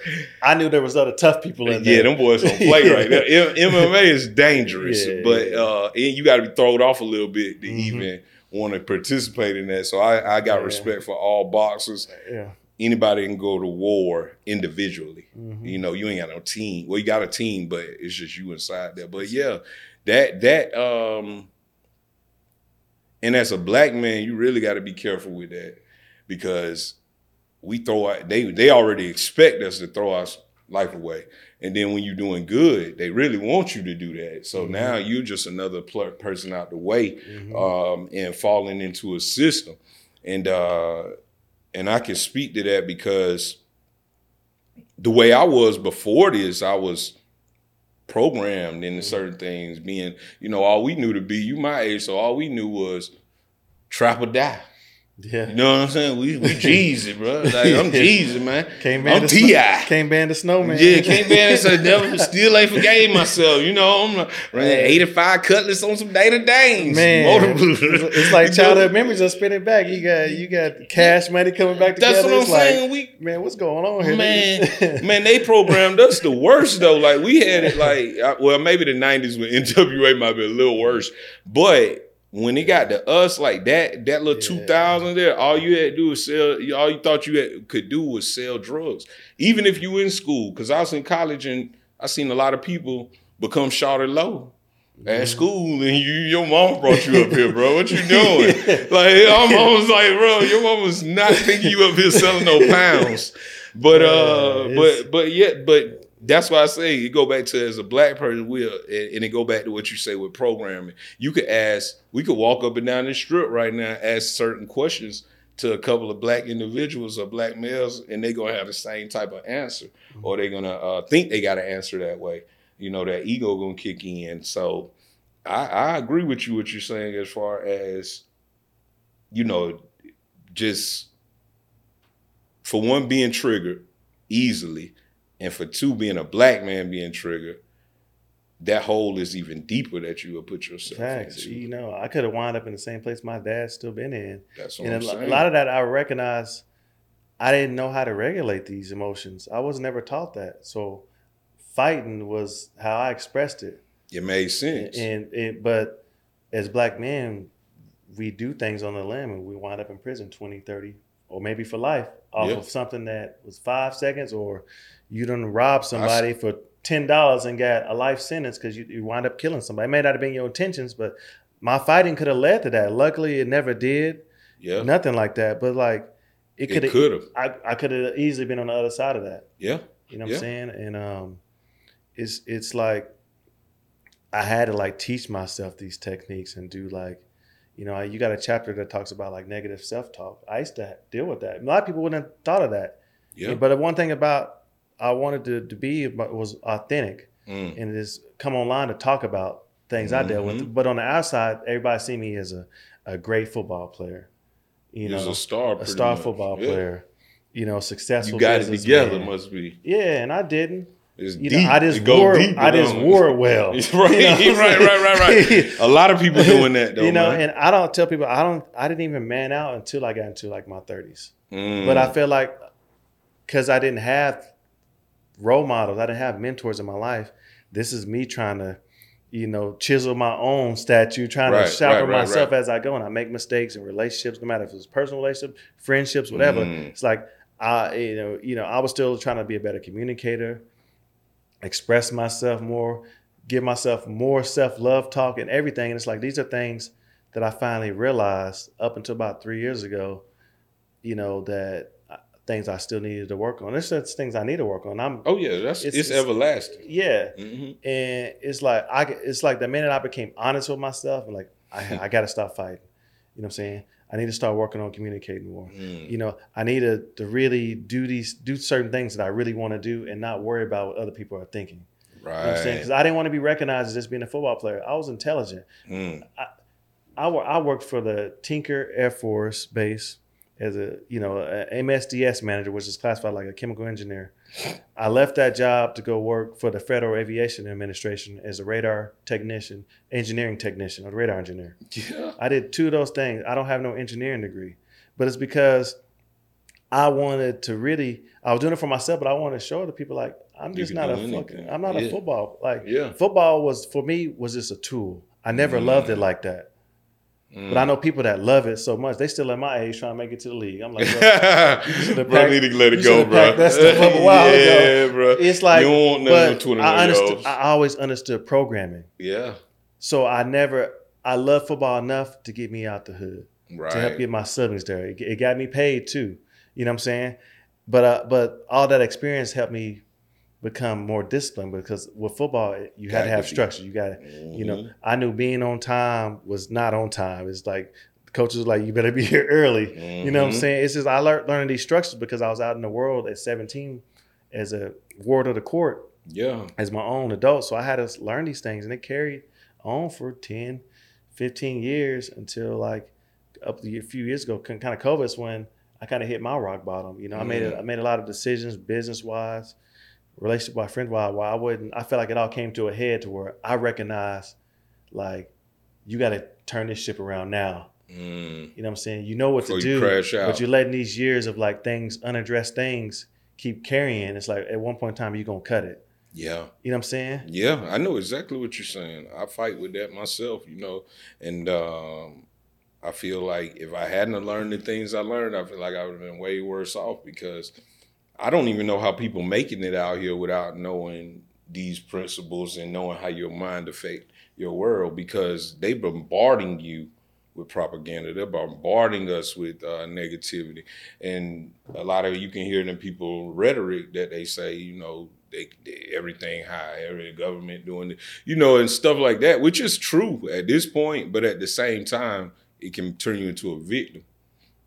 I knew there was other tough people in there. Yeah, them boys don't play right now. MMA is dangerous, Yeah, but uh, and you got to be thrown off a little bit to Mhm. even want to participate in that. So I, I got Yeah. respect for all boxers. Yeah. Anybody can go to war individually. Mhm. You know, you ain't got no team. Well, you got a team, but it's just you inside there. But yeah, that that um and as a black man, you really got to be careful with that because we throw out they they already expect us to throw our life away. And then when you're doing good, they really want you to do that. So Mhm. now you're just another pl- person out the way Mhm. um, and falling into a system. And uh, and I can speak to that because the way I was before this, I was programmed into mm-hmm. certain things. Being, you know, all we knew to be you my age, so all we knew was trap or die. Yeah. You know what I'm saying? We we Jeezy, bro. Like I'm Jeezy, man. Can't ban I'm Ti. Can't ban the snowman. Yeah, can't be honest. I never still ain't forgave myself. You know, I'm like, running 85 cutlass on some data dames. Man, it's, like childhood memories are spinning back. You got you got cash money coming back together. That's what I'm It's like, saying. We man, what's going on here? Man, man, they programmed us the worst though. Like we had it like well, maybe the '90s with NWA might be a little worse, but when it got to us like that, that little Yeah. 2000 there, all you had to do was sell. All you thought you had, could do was sell drugs, even if you in school. Because I was in college and I seen a lot of people become short and low. At school, and you, your mom brought you up here, bro. What you doing? Like, I'm almost like, bro, your mom was not thinking you up here selling no pounds. But uh, Yeah, it's- but but yet, but that's why I say you go back to as a black person, we and, and it go back to what you say with programming. You could ask, we could walk up and down the strip right now, ask certain questions to a couple of black individuals or black males, and they're gonna have the same type of answer, or they're gonna uh, think they got to answer that way. You know, that ego gonna kick in. So I, I agree with you what you're saying as far as you know, just for one being triggered easily, and for two being a black man being triggered, that hole is even deeper that you will put yourself Facts. into. You know, I could have wound up in the same place my dad's still been in. That's what And I'm a, saying. a lot of that I recognize I didn't know how to regulate these emotions. I was never taught that. So fighting was how I expressed it. it made sense. And it, but as black men, we do things on the limb and we wind up in prison 20, 30, or maybe for life off Yeah. of something that was five seconds or you done robbed somebody for ten dollars and got a life sentence because you, you wind up killing somebody. It may not have been your intentions, but my fighting could have led to that. Luckily it never did. yeah, Nothing like that. But like it could have could have. I, I could have easily been on the other side of that. Yeah, You know what Yeah. I'm saying? And um, it's it's like I had to like teach myself these techniques and do like, you know, you got a chapter that talks about like negative self talk. I used to deal with that. A lot of people wouldn't have thought of that. yeah. But the one thing about I wanted to, to be was authentic Mm. and just come online to talk about things I dealt with. Mhm. But on the outside, everybody see me as a, a great football player. You know, a star, a star much. football Yeah. player. You know, successful. You got it together, must be. Yeah, and I didn't. It's You deep. know, I just wore. deep, I just wore well. right, You know right, right, right, right. A lot of people doing that though. you know, man. and I don't tell people I don't. I didn't even man out until I got into like my thirties. Mm. But I feel like because I didn't have role models, I didn't have mentors in my life. This is me trying to, you know, chisel my own statue, trying Right, to sharpen right, right, myself as I go, and I make mistakes in relationships, no matter if it's personal relationships, friendships, whatever. Mm. It's like I, you know, you know, I was still trying to be a better communicator, express myself more, give myself more self love talk and everything. And it's like these are things that I finally realized up until about three years ago. You know that things I still needed to work on. There's just things I need to work on. I'm oh yeah, that's It's- it's, it's- everlasting. yeah, hmm and it's like I it's like the minute I became honest with myself and like I I got to stop fighting. You know what I'm saying? I need to start working on communicating more. Mm. You know, I need to, to really do these do certain things that I really want to do and not worry about what other people are thinking. You know what I'm saying? Right. Because I didn't want to be recognized as just being a football player. I was intelligent. Mm. I, wor- I worked for the Tinker Air Force Base as a you know a MSDS manager, which is classified like a chemical engineer. I left that job to go work for the Federal Aviation Administration as a radar technician, engineering technician, or radar engineer. Yeah. I did two of those things. I don't have no engineering degree, but it's because I wanted to really. I was doing it for myself, but I wanted to show the people like I'm just not a fucking. I'm not Yeah. a football like Yeah. football was for me was just a tool. I never loved it Mm. like that. But I know people that love it so much. They still at my age trying to make it to the league. I'm like, bro, bro, packed- need to let it go, bro. packed that stuff up a while yeah, ago. bro. it's like, you don't want nothing but with 21 I understood. I always understood programming. Yeah, So I never, I love football enough to get me out the hood. right. to help get my siblings there. It, it got me paid too. You know what I'm saying? But uh, but all that experience helped me become more disciplined because with football you had Gotta have structure. You got to, you know. Mhm. I knew being on time was not on time. It's like coaches like you better be here early. You know what I'm Mhm. saying? It's just I learned learning these structures because I was out in the world at 17 as a ward of the court Yeah, as my own adult. So I had to learn these things and it carried on for 10, 15 years until like up to a few years ago, kind of COVID is when I kind of hit my rock bottom. You know, I made a, I made a lot of decisions business wise, relationship wise, friend wise, why I wouldn't, I felt like it all came to a head to where I recognize like, you got to turn this ship around now. Mm. You know what I'm saying? You know what Before to you do, crash out. but you're letting these years of like things, unaddressed things keep carrying. It's like at one point in time, you're going to cut it. yeah. You know what I'm saying? Yeah, I know exactly what you're saying. I fight with that myself, you know, and um, I feel like if I hadn't learned the things I learned, I feel like I would have been way worse off because I don't even know how people making it out here without knowing these principles and knowing how your mind affect your world because they bombarding you with propaganda. They're bombarding us with uh, negativity, and a lot of you can hear in people rhetoric that they say, you know, they, they everything high, every government doing it, you know, and stuff like that, which is true at this point, but at the same time, it can turn you into a victim.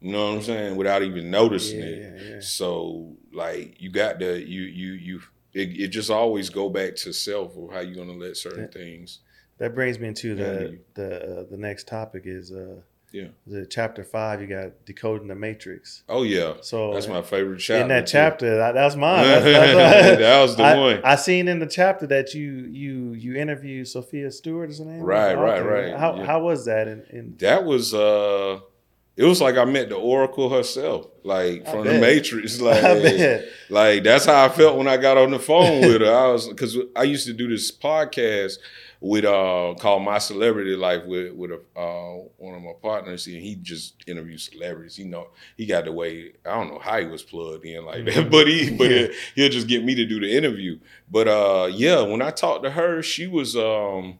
You know what I'm saying? Without even noticing Yeah, it. yeah. So like you got to you you you it, it just always go back to self of how you're gonna let certain things. That brings me into the the uh, the next topic is uh Yeah. the chapter five. You got decoding the matrix. Oh yeah, So that's my favorite chapter. in that chapter, that, that's mine. That's, that's- that was the I, one. I seen in the chapter that you you you interviewed Sophia Stewart is her name. Right, right, right. How Yeah. how was that? And that was uh it was like I met the Oracle herself, like from the. Matrix. Like, like that's how I felt when I got on the phone with her. I was because I used to do this podcast with uh called My Celebrity Life with with a, uh, one of my partners, and he just interviewed celebrities. You know, he got the way I don't know how he was plugged in like that, but he but Yeah. he, will just get me to do the interview. But uh yeah, when I talked to her, she was um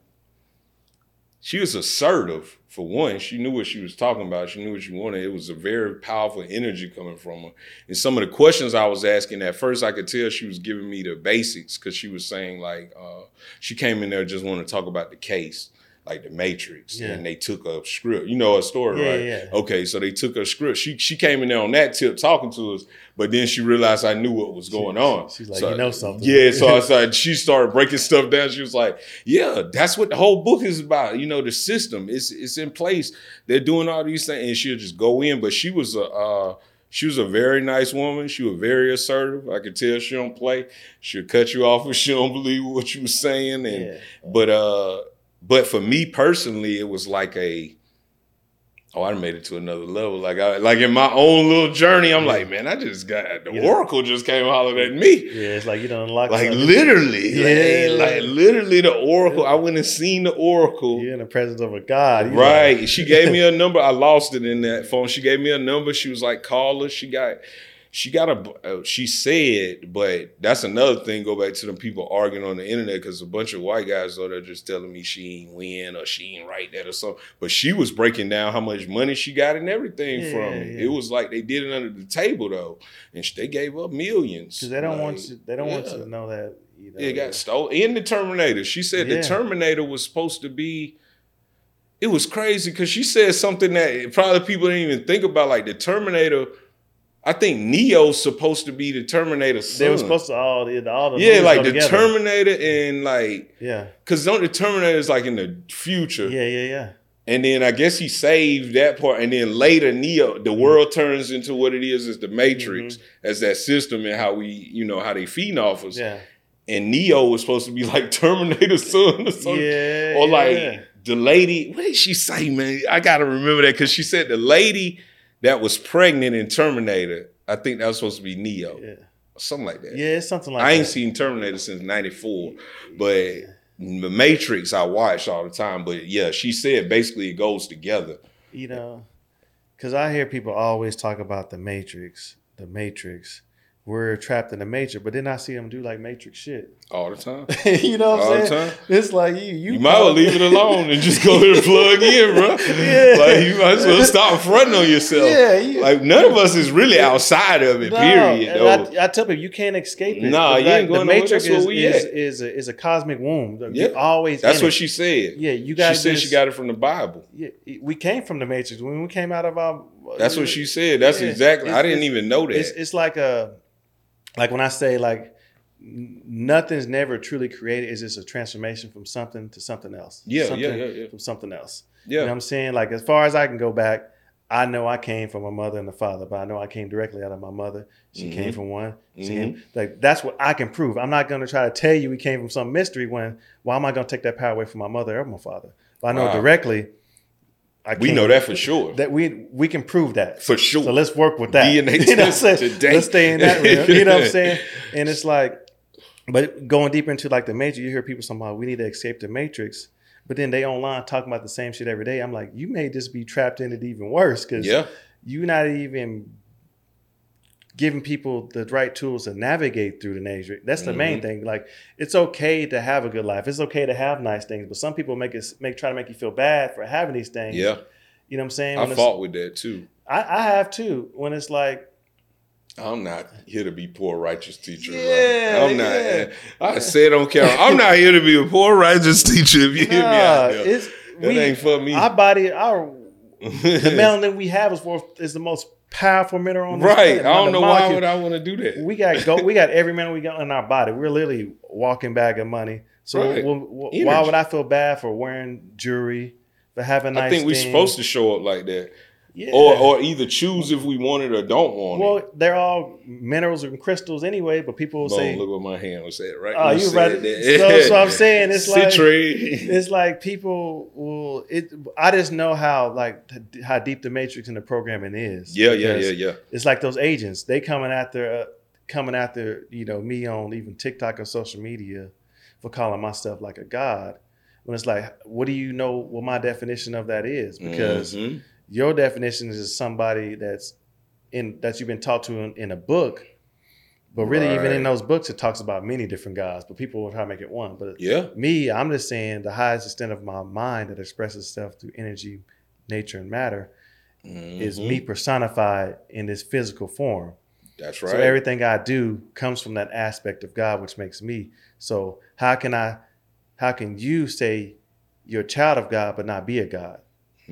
she was assertive for one. She knew what she was talking about. She knew what she wanted. It was a very powerful energy coming from her. And some of the questions I was asking at first, I could tell she was giving me the basics because she was saying like uh, she came in there just wanting to talk about the case, like the Matrix, Yeah. and they took a script. You know a story, Yeah, right? yeah. Okay, so they took a script. She she came in there on that tip talking to us, but then she realized I knew what was going She- on. she's like, So- "You know something." Yeah, so I started. She started breaking stuff down. She was like, "Yeah, that's what the whole book is about. You know, the system is it's in place. They're doing all these things, and she'll just go in. But she was a uh, she was a very nice woman. She was very assertive. I could tell she don't play. She'll cut you off if she don't believe what you was saying. And yeah. but uh, but for me personally, it was like a oh, I made it to another level. Like I like in my own little journey, I'm like, man, I just got the Yeah. Oracle just came hollering at me. Yeah, it's like you don't unlock Like something. literally, Yeah. like, like literally the Oracle. I went and seen the Oracle. You're in the presence of a God. Right. She gave me a number. I lost it in that phone. She gave me a number. She was like, call her. She got, she got a, uh, she said, but that's another thing. Go back to them people arguing on the internet because a bunch of white guys though they're just telling me she ain't win or she ain't right that or something. But she was breaking down how much money she got and everything Yeah, from it. yeah. It was like they did it under the table though, and they gave up millions. Because they don't want Like, you. They don't want you to know that. Know, It got stolen. In the Terminator, she said Yeah. the Terminator was supposed to be. It was crazy because she said something that probably people didn't even think about. Like the Terminator, I think Neo's supposed to be the Terminator. son. They were supposed to all the all the yeah, like the together. Terminator and like Yeah, because don't the Terminator is like in the future, yeah, yeah, yeah. and then I guess he saved that part, and then later Neo, the mm-hmm. world turns into what it is as the Matrix, mm-hmm. as that system and how we, you know, how they feed off us Yeah, and Neo was supposed to be like Terminator son or something. yeah. or like yeah. the lady, what did she say, man? I gotta remember that because she said the lady that was pregnant in Terminator, I think that was supposed to be Neo. yeah, Something like that. yeah. It's something like that. I ain't seen Terminator since '94, but the Matrix I watched all the time. But yeah, she said basically it goes together you know, because I hear people always talk about the Matrix, the Matrix. We're trapped in the Matrix, but then I see them do like Matrix shit. All the time. you know what All I'm the saying? It's like you, you, You might well leave it alone and just go there and plug in, bro. Yeah. Like you might as well stop fronting on yourself. Yeah, you- Like none of us is really outside of it. No, period. I, I tell people you can't escape it. Nah, you Like, ain't going The. Matrix is we is, is, a, is a cosmic womb. Yeah. You're always. That's what it. she said. Yeah, you She got. said she got it from the Bible. Yeah, we came from the Matrix when we came out of our. That's what she said. That's Yeah. exactly. I didn't even know that. It's it's like a, like when I say like, nothing's never truly created. It's just a transformation from something to something else. Yeah, yeah, Something yeah, yeah. From something else. yeah. You know what I'm saying? Like as far as I can go back, I know I came from a mother and a father, but I know I came directly out of my mother. She Mhm. came from one. She Mhm. came, like that's what I can prove. I'm not gonna try to tell you we came from some mystery when why am I gonna take that power away from my mother or my father? But I know Wow. directly I we know that for sure. that we we can prove that. for sure. So let's work with that. DNA you know what I'm saying? today. Let's stay in that realm. You know what I'm saying? And it's like, but going deeper into like the matrix, you hear people talking about we need to escape the matrix, but then they online talking about the same shit every day. I'm like, you may just be trapped in it even worse because yeah. you're not even giving people the right tools to navigate through the matrix. That's the main Mhm. thing. Like, it's okay to have a good life. It's okay to have nice things, but some people make it make try to make you feel bad for having these things. Yeah. You know what I'm saying? I When fought with that too. I, I have too. When it's like, I'm not here to be poor righteous teacher. bro. Yeah, I'm not. yeah. I said on camera. I'm not here to be a poor righteous teacher. If you hear me nah, out there, it's that we, ain't for me. our body, our the melanin we have is worth is the most powerful mineral on this right. I don't know why would I want to do that. we got go. We got every mineral we got in our body. We're literally walking bag of money. So Right. wh- wh- why would I feel bad for wearing jewelry, for having nice? I think we're things? supposed to show up like that, yeah. or or either choose if we want it or don't want it. well, they're all minerals and crystals anyway. But people will Boom, say, look what my hand was saying. Right. "Oh, you right." So, so I'm saying it's like it's like people will it i just know how like how deep the matrix and the programming is yeah, yeah, yeah, yeah. it's like those agents they coming after uh, coming after you know me on even tiktok or social media for calling myself like a god when it's like what do you know what my definition of that is because Mhm. Your definition is somebody that's in that you've been taught to in, in a book but really even in those books it talks about many different gods but people will try to make it one but yeah, me, I'm just saying the highest extent of my mind that expresses itself through energy, nature, and matter is Mhm. me personified in this physical form. That's right. So everything I do comes from that aspect of God, which makes me. So how can I, how can you say you're a child of God but not be a God?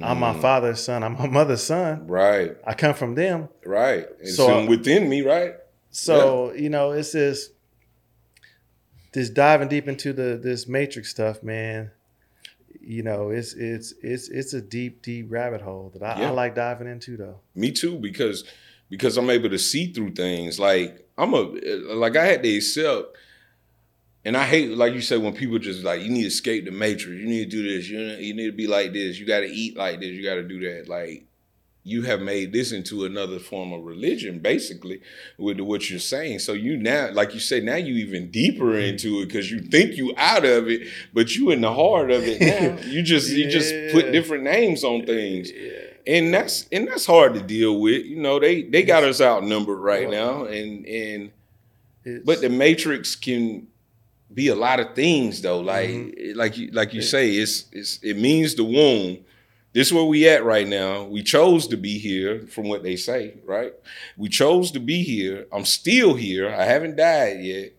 I'm my Mm. father's son. I'm my mother's son. Right, I come from them. right. It's So, in- within me, right? So you know, it's this this diving deep into the this matrix stuff, man. You know, it's it's it's it's a deep, deep rabbit hole that I, Yeah. I like diving into, though. Me too, because because I'm able to see through things. Like I'm a like I had to accept, and I hate like you said when people just like you need to escape the matrix. You need to do this. You you need to be like this. You got to eat like this. You got to do that. Like you have made this into another form of religion, basically, with what you're saying. So you now, like you say, now you even deeper into it because you think you out of it, but you in the heart of it now. You just you just put different names on things and that's and that's hard to deal with. You know, they they got us outnumbered right now, and and but the Matrix can be a lot of things though. Like Mm-hmm. like you like you say, it's it's it means the womb. This is where we at right now. We chose to be here, from what they say, right? We chose to be here. I'm still here. I haven't died yet.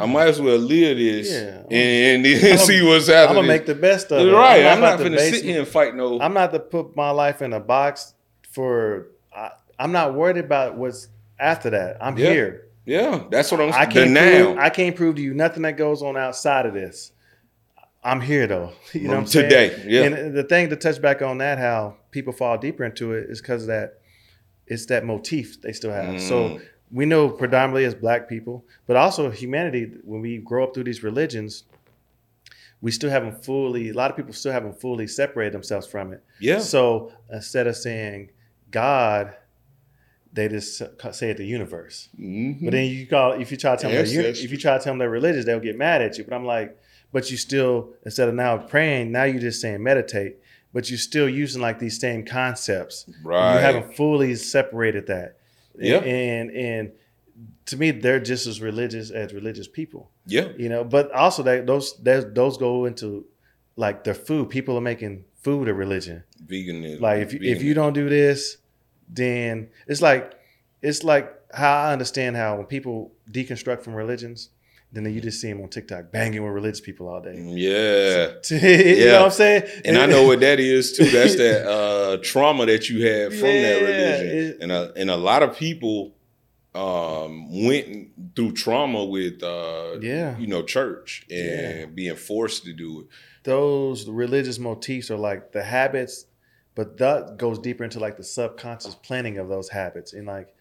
I might as well live this Yeah. and, and I'm- see what's happening. I'm gonna make the best of it. right. I'm not, about to gonna sit here and fight no. I'm not to put my life in a box for. I, I'm not worried about what's after that. I'm here. Yeah, that's what I'm I saying. can't prove, now. I can't prove to you nothing that goes on outside of this. I'm here though. You know what I'm saying? Today, yeah. And the thing to touch back on that, how people fall deeper into it, is because that it's that motif they still have. So Mm. we know predominantly as black people, but also humanity. When we grow up through these religions, we still haven't fully. A lot of people still haven't fully separated themselves from it. Yeah. So instead of saying God, they just say it the universe. Mhm. But then you call if you try to tell them they're, uni- Ancestry. if you try to tell them they're religious, they'll get mad at you. But I'm like, but you still instead of now praying, now you're just saying meditate. but you're still using like these same concepts. Right. You haven't fully separated that. Yeah. And and to me, they're just as religious as religious people. Yeah. You know, but also that those that those go into like their food. People are making food a religion. Veganism. Like if you, if you don't do this, then it's like it's like how I understand how when people deconstruct from religions, then you just see them on TikTok banging with religious people all day. Yeah. you Yeah. know what I'm saying? And I know what that is too. That's that uh, trauma that you had from that religion, and a, and a lot of people um, went through trauma with uh, Yeah. you know church and Yeah. being forced to do it. those religious motifs are like the habits, but that goes deeper into like the subconscious planning of those habits and like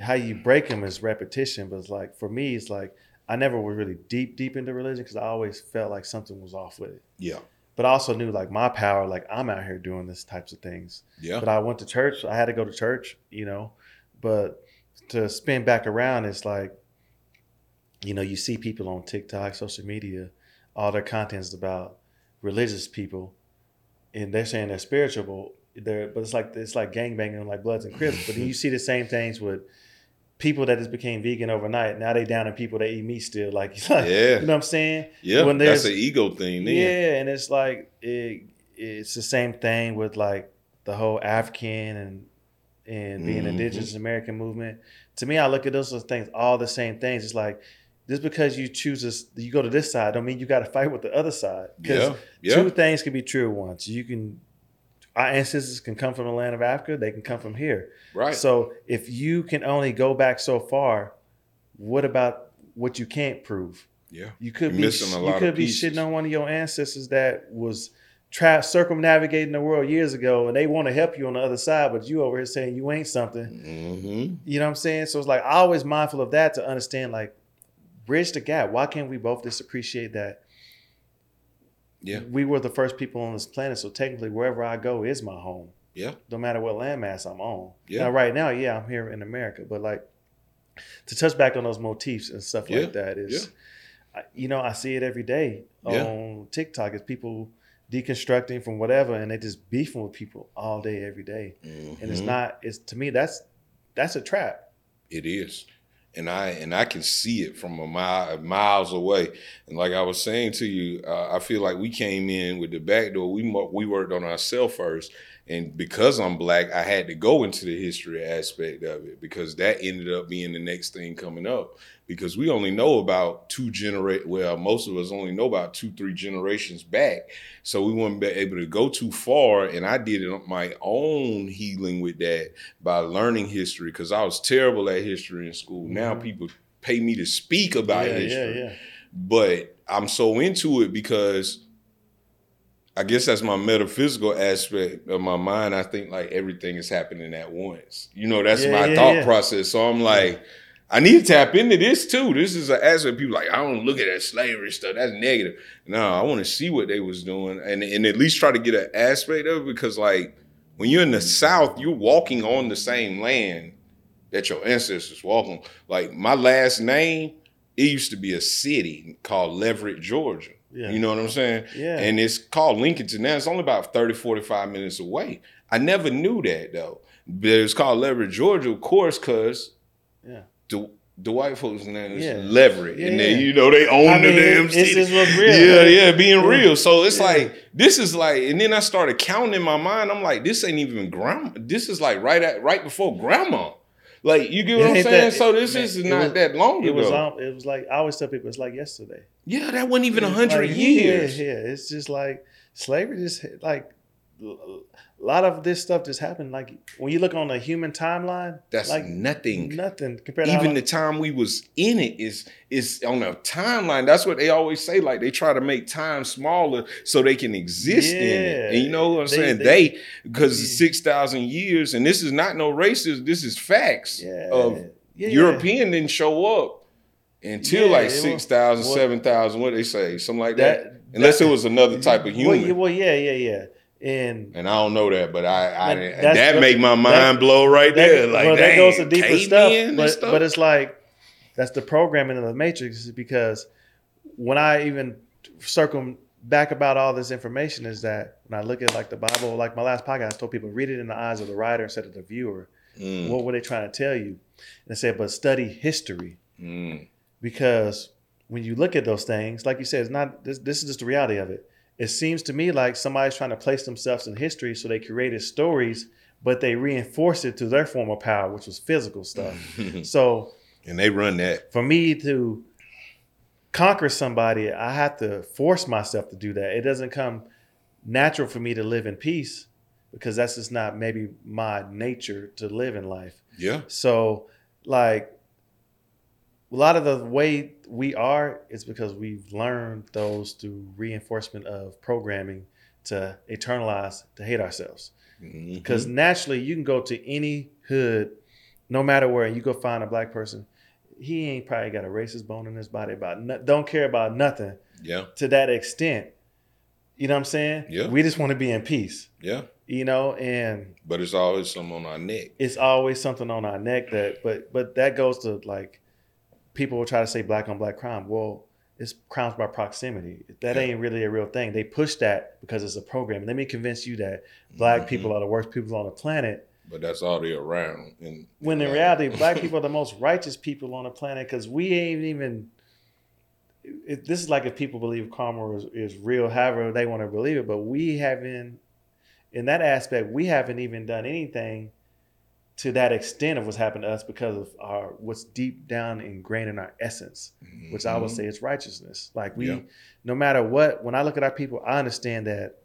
how you break them is repetition. But it's like for me, it's like I never was really deep deep into religion because I always felt like something was off with it. Yeah, But I also knew like my power, like I'm out here doing this types of things. yeah, But I went to church. I had to go to church, you know. But to spin back around, it's like, you know, you see people on TikTok, social media, all their content is about religious people, and they're saying they're spiritual. They're, but it's like it's like gangbanging like Bloods and Crips. But then you see the same things with people that just became vegan overnight. Now they down in people that eat meat still. Like, Yeah. you know what I'm saying? yeah. when That's there's- an ego thing. Then. Yeah, and it's like it, it's the same thing with like the whole African and and being Mhm. indigenous American movement. To me, I look at those things all the same things. It's like just because you choose this, you go to this side, don't mean you got to fight with the other side. Because yeah, yeah. two things can be true at once. You can our ancestors can come from the land of Africa. They can come from here. right. So if you can only go back so far, what about what you can't prove? yeah, You could You're be missing a you could be pieces. shitting on one of your ancestors that was tra- circumnavigating the world years ago, and they want to help you on the other side, but you over here saying you ain't something. hmm You know what I'm saying? So it's like I always mindful of that to understand, like, bridge the gap. Why can't we both just appreciate that? Yeah. we were the first people on this planet, so technically wherever I go is my home. Yeah. no matter what landmass I'm on. Yeah. Now, right now, yeah, I'm here in America, but like to touch back on those motifs and stuff Yeah. like that is, I, you know, I see it every day Yeah. on TikTok. It's people deconstructing from whatever, and they just beefing with people all day, every day. And it's Mhm. not. It's to me that's that's a trap. It is. And I and I can see it from a mile miles away. And like I was saying to you, uh, I feel like we came in with the back door. We we worked on ourselves first, and because I'm black, I had to go into the history aspect of it because that ended up being the next thing coming up. Because we only know about two generate. Well, most of us only know about two, three generations back. So we weren't be able to go too far. And I did it on my own healing with that by learning history because I was terrible at history in school. Now Mhm. people pay me to speak about yeah, history, yeah, yeah. but I'm so into it because I guess that's my metaphysical aspect of my mind. I think like everything is happening at once. You know, that's Yeah, my yeah, thought yeah. process. So I'm like, I need to tap into this too. This is an aspect people like, I don't look at that slavery stuff. That's negative. No, I want to see what they was doing and, and at least try to get an aspect of it because like when you're in the South, you're walking on the same land that your ancestors walk on. Like my last name, it used to be a city called Leverett, Georgia. Yeah. You know what I'm saying? Yeah. And it's called Lincolnton now. It's only about 30, 45 minutes away. I never knew that though. But it's called Leverett, Georgia, of course, because. The white folks' name is Yeah. Leverett. Yeah, and they, you know, they own I the mean, damn it's city. just what's real. Yeah, yeah, being real. So it's like this is like, and then I started counting in my mind. I'm like, this ain't even grandma. This is like right at right before grandma. Like you get what I'm saying? that- so this man, is not was- that long It ago. was. Um, it was like I always tell people it's like yesterday. yeah, that wasn't even a hundred like, years. Yeah, yeah. It's just like slavery. Just like a lot of this stuff just happened. Like when you look on the human timeline, That's like nothing. nothing compared to even the time we was in it is is on a timeline. That's what they always say. Like they try to make time smaller so they can exist in it. And you know what I'm They- saying? they- because Yeah. six thousand years, and this is not no racist. This is facts yeah, of yeah, yeah. European didn't show up until Yeah, like it 6,000, 7,000, what they say, something like that. That, Unless that- it was another type of human. yeah, well, yeah, yeah, yeah. And and I don't know that, but I, I that make my mind blow right there. that, Like well, that goes to deeper stuff but, stuff. but it's like that's the programming of the matrix because when i even circle back about all this information is that when I look at like the Bible, like my last podcast, I told people read it in the eyes of the writer instead of the viewer. Mm. What were they trying to tell you? And I said, but study history Mm. because when you look at those things, like you said, it's not this, this is just the reality of it. It seems to me like somebody's trying to place themselves in history, so they created stories, but they reinforced it to their form of power, which was physical stuff. so and they run that. for me to conquer somebody, I have to force myself to do that. It doesn't come natural for me to live in peace because that's just not maybe my nature to live in life. Yeah. So, like, a lot of the way we are is because we've learned those through reinforcement of programming to eternalize, to hate ourselves. Mhm. Because naturally, you can go to any hood, no matter where, and you go find a black person. He ain't probably got a racist bone in his body about no, don't care about nothing yeah, to that extent. You know what I'm saying? Yeah. We just want to be in peace. yeah. You know, and But it's always something on our neck. it's always something on our neck that but but that goes to like people will try to say black on black crime well it's crimes by proximity that Yeah. ain't really a real thing they push that because it's a program let me convince you that black Mhm. people are the worst people on the planet But that's all they're around. And when in reality black people are the most righteous people on the planet because we ain't even it, this is like if people believe karma is, is real however they want to believe it but we haven't in that aspect we haven't even done anything to that extent of what's happened to us because of our what's deep down ingrained in our essence which i would Mhm. say is righteousness like we Yeah. no matter what when i look at our people i understand that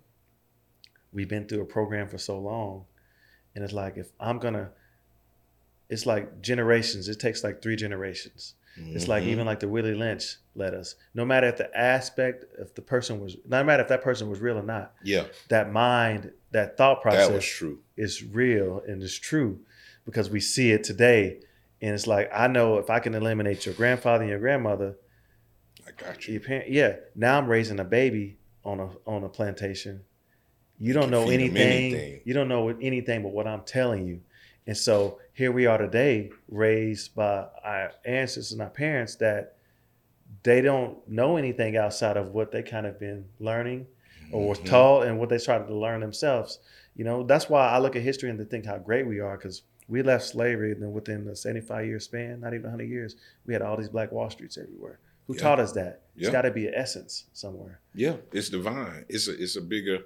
we've been through a program for so long and it's like if i'm gonna it's like generations it takes like three generations it's like even like the Willie Lynch letter. No matter if the aspect, if the person was, no matter if that person was real or not, yeah, that mind, that thought process that was true. is real and is true because we see it today. And it's like I know if I can eliminate your grandfather and your grandmother, I got you. your you. parent, yeah. Now I'm raising a baby on a on a plantation. You don't know anything. anything. You don't know anything but what I'm telling you. And so here we are today, raised by our ancestors and our parents that they don't know anything outside of what they kind of been learning or Mhm. taught and what they started to learn themselves. You know, that's why I look at history and to think how great we are because we left slavery and then within the 75 year span, not even 100 years, we had all these black Wall Streets everywhere. Who Yeah. taught us that? It's Yeah. got to be an essence somewhere. Yeah, it's divine. It's a it's a bigger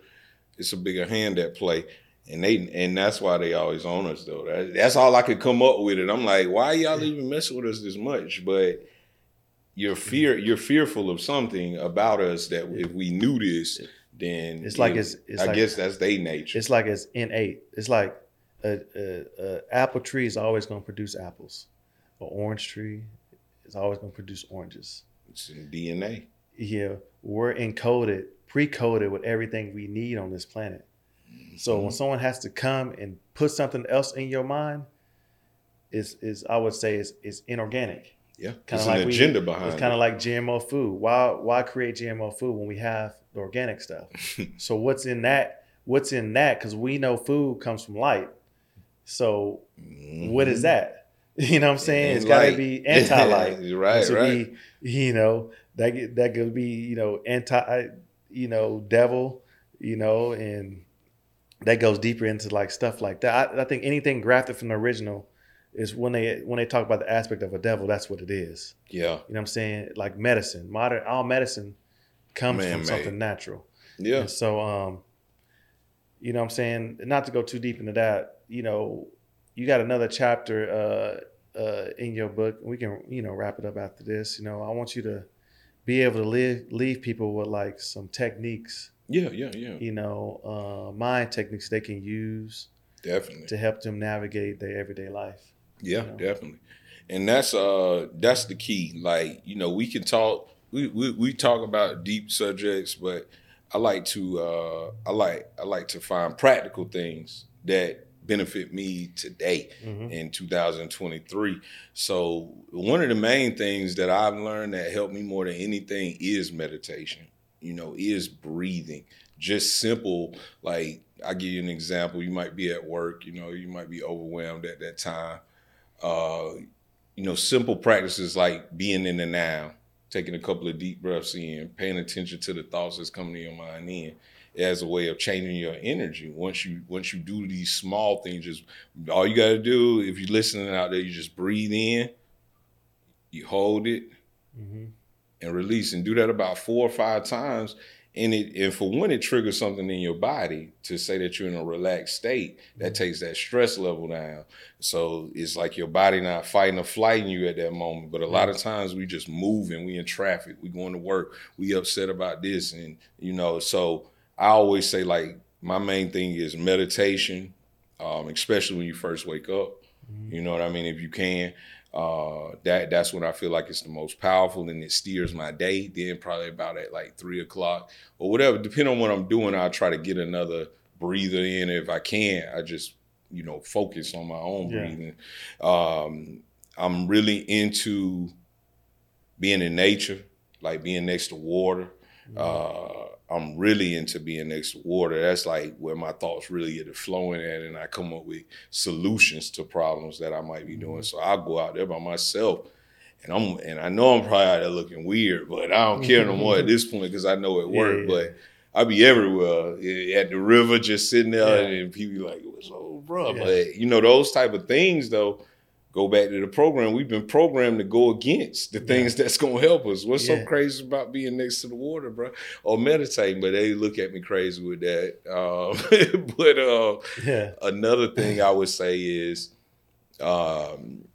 it's a bigger hand at play. And they and that's why they always own us though. That, that's all I could come up with it. I'm like, why y'all even messing with us this much? But you're fear you're fearful of something about us that if we knew this, then It's like it- it's, it's I like, guess that's their nature. it's like it's innate. It's like a, a, a apple tree is always going to produce apples. An orange tree is always going to produce oranges. It's in DNA. Yeah, we're encoded, pre-coded with everything we need on this planet. So when Mhm. someone has to come and put something else in your mind, is is I would say is is inorganic. yeah, kinda it's like an we- agenda behind It's kind of like GMO food. Why why create GMO food when we have the organic stuff? So what's in that? What's in that? Because we know food comes from light. So what is Mhm. that? You know what I'm saying? It's got to light. be anti-light. right, to right. be, you know, that get- that could be, you know, anti, you know, devil, you know, and that goes deeper into like stuff like that. I, I think anything grafted from the original is when they when they talk about the aspect of a devil, that's what it is. Yeah, You know what I'm saying? Like medicine, modern all medicine comes from Man-made. something natural. yeah. And so, um, you know what I'm saying? Not to go too deep into that, you know, you got another chapter uh, uh, in your book. We can, you know, wrap it up after this. You know, I want you to be able to live, leave people with like some techniques, Yeah, yeah, yeah. you know, uh, mind techniques they can use Definitely. to help them navigate their everyday life. Yeah, know? definitely. And that's uh that's the key. Like, you know, we can talk we, we we talk about deep subjects, but I like to uh I like I like to find practical things that benefit me today Mhm. in 2023. So one of the main things that I've learned that helped me more than anything is meditation. You know, is breathing. Just simple, like I give you an example. You might be at work, you know, you might be overwhelmed at that time. Uh, you know, simple practices like being in the now, taking a couple of deep breaths in, paying attention to the thoughts that's coming to your mind in as a way of changing your energy. Once you once you do these small things, just all you got to do if you're listening out there, you just breathe in, you hold it, mm-hmm. and release, and do that about four or five times. And it and for when it triggers something in your body to say that you're in a relaxed state, that mm-hmm. takes that stress level down. So it's like your body not fighting or flighting you at that moment. But a lot of times we just moving, we in traffic, we going to work, we upset about this, and you know, so I always say like my main thing is meditation, um, especially when you first wake up. Mm-hmm. You know what I mean? If you can, uh, that that's when I feel like it's the most powerful and it steers my day. Then probably about at like three o'clock or whatever, depending on what I'm doing, I'll try to get another breather in. If I can, I just you know focus on my own yeah. breathing. Um, I'm really into being in nature, like being next to water. Mm-hmm. Uh, I'm really into being next to water. That's like where my thoughts really get flowing at, and I come up with solutions to problems that I might be doing. Mm-hmm. So I'll go out there by myself, and I'm and I know I'm probably out there looking weird, but I don't care no more at this point because I know it worked. Yeah, yeah. But I be everywhere at the river, just sitting there, yeah. and people like, "What's up, bro?" But you know those type of things though go back to the program, we've been programmed to go against the things yeah. that's gonna help us. What's yeah. so crazy about being next to the water, bro? Or meditating, but they look at me crazy with that. Um, but uh, yeah. another thing I would say is, um,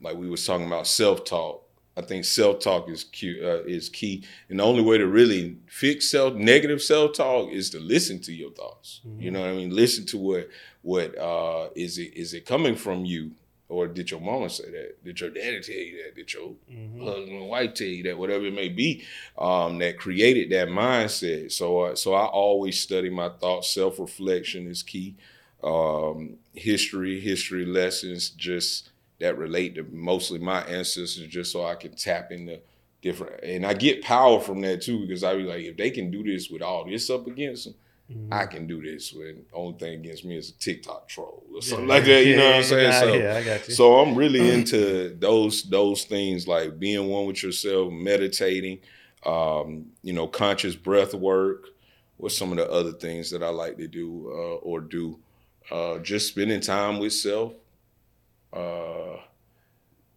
like we was talking about self talk. I think self talk is key, uh, is key, and the only way to really fix self negative self talk is to listen to your thoughts. Mm-hmm. You know what I mean? Listen to what what uh, is it is it coming from you? Or did your mama say that? Did your daddy tell you that? Did your mm-hmm. husband and wife tell you that? Whatever it may be, um, that created that mindset. So, uh, so I always study my thoughts. Self reflection is key. Um, history, history lessons, just that relate to mostly my ancestors, just so I can tap into different. And I get power from that too, because I be like, if they can do this with all this up against them, Mm-hmm. I can do this when the only thing against me is a TikTok troll or something yeah. like that. You yeah, know what I'm saying? so, yeah, I got you. So I'm really into those those things like being one with yourself, meditating, um, you know, conscious breath work. What's some of the other things that I like to do uh, or do? Uh, just spending time with self. Uh,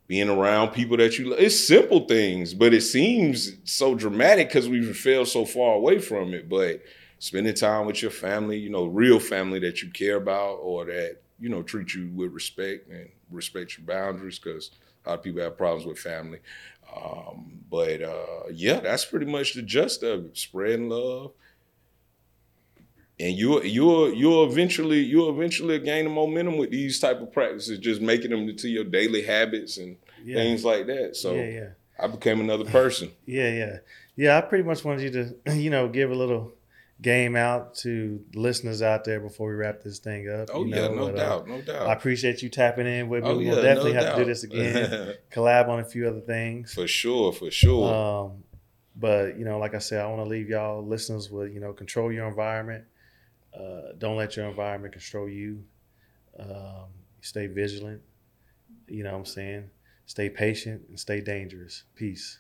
being around people that you love. It's simple things, but it seems so dramatic because we feel so far away from it. But spending time with your family, you know, real family that you care about or that, you know, treat you with respect and respect your boundaries because a lot of people have problems with family. Um, but uh, yeah, that's pretty much the gist of it. Spreading love. And you you you'll eventually you'll eventually gain the momentum with these type of practices, just making them into your daily habits and yeah. things like that. So yeah, yeah. I became another person. yeah, yeah. Yeah, I pretty much wanted you to, you know, give a little game out to listeners out there before we wrap this thing up. Oh you know, yeah, no but, uh, doubt, uh, no doubt. I appreciate you tapping in with me. Oh, we'll definitely no have doubt. to do this again. collab on a few other things. For sure, for sure. Um, but you know, like I said, I want to leave y'all listeners with you know, control your environment. Uh, don't let your environment control you. Um, stay vigilant. You know what I'm saying? Stay patient and stay dangerous. Peace.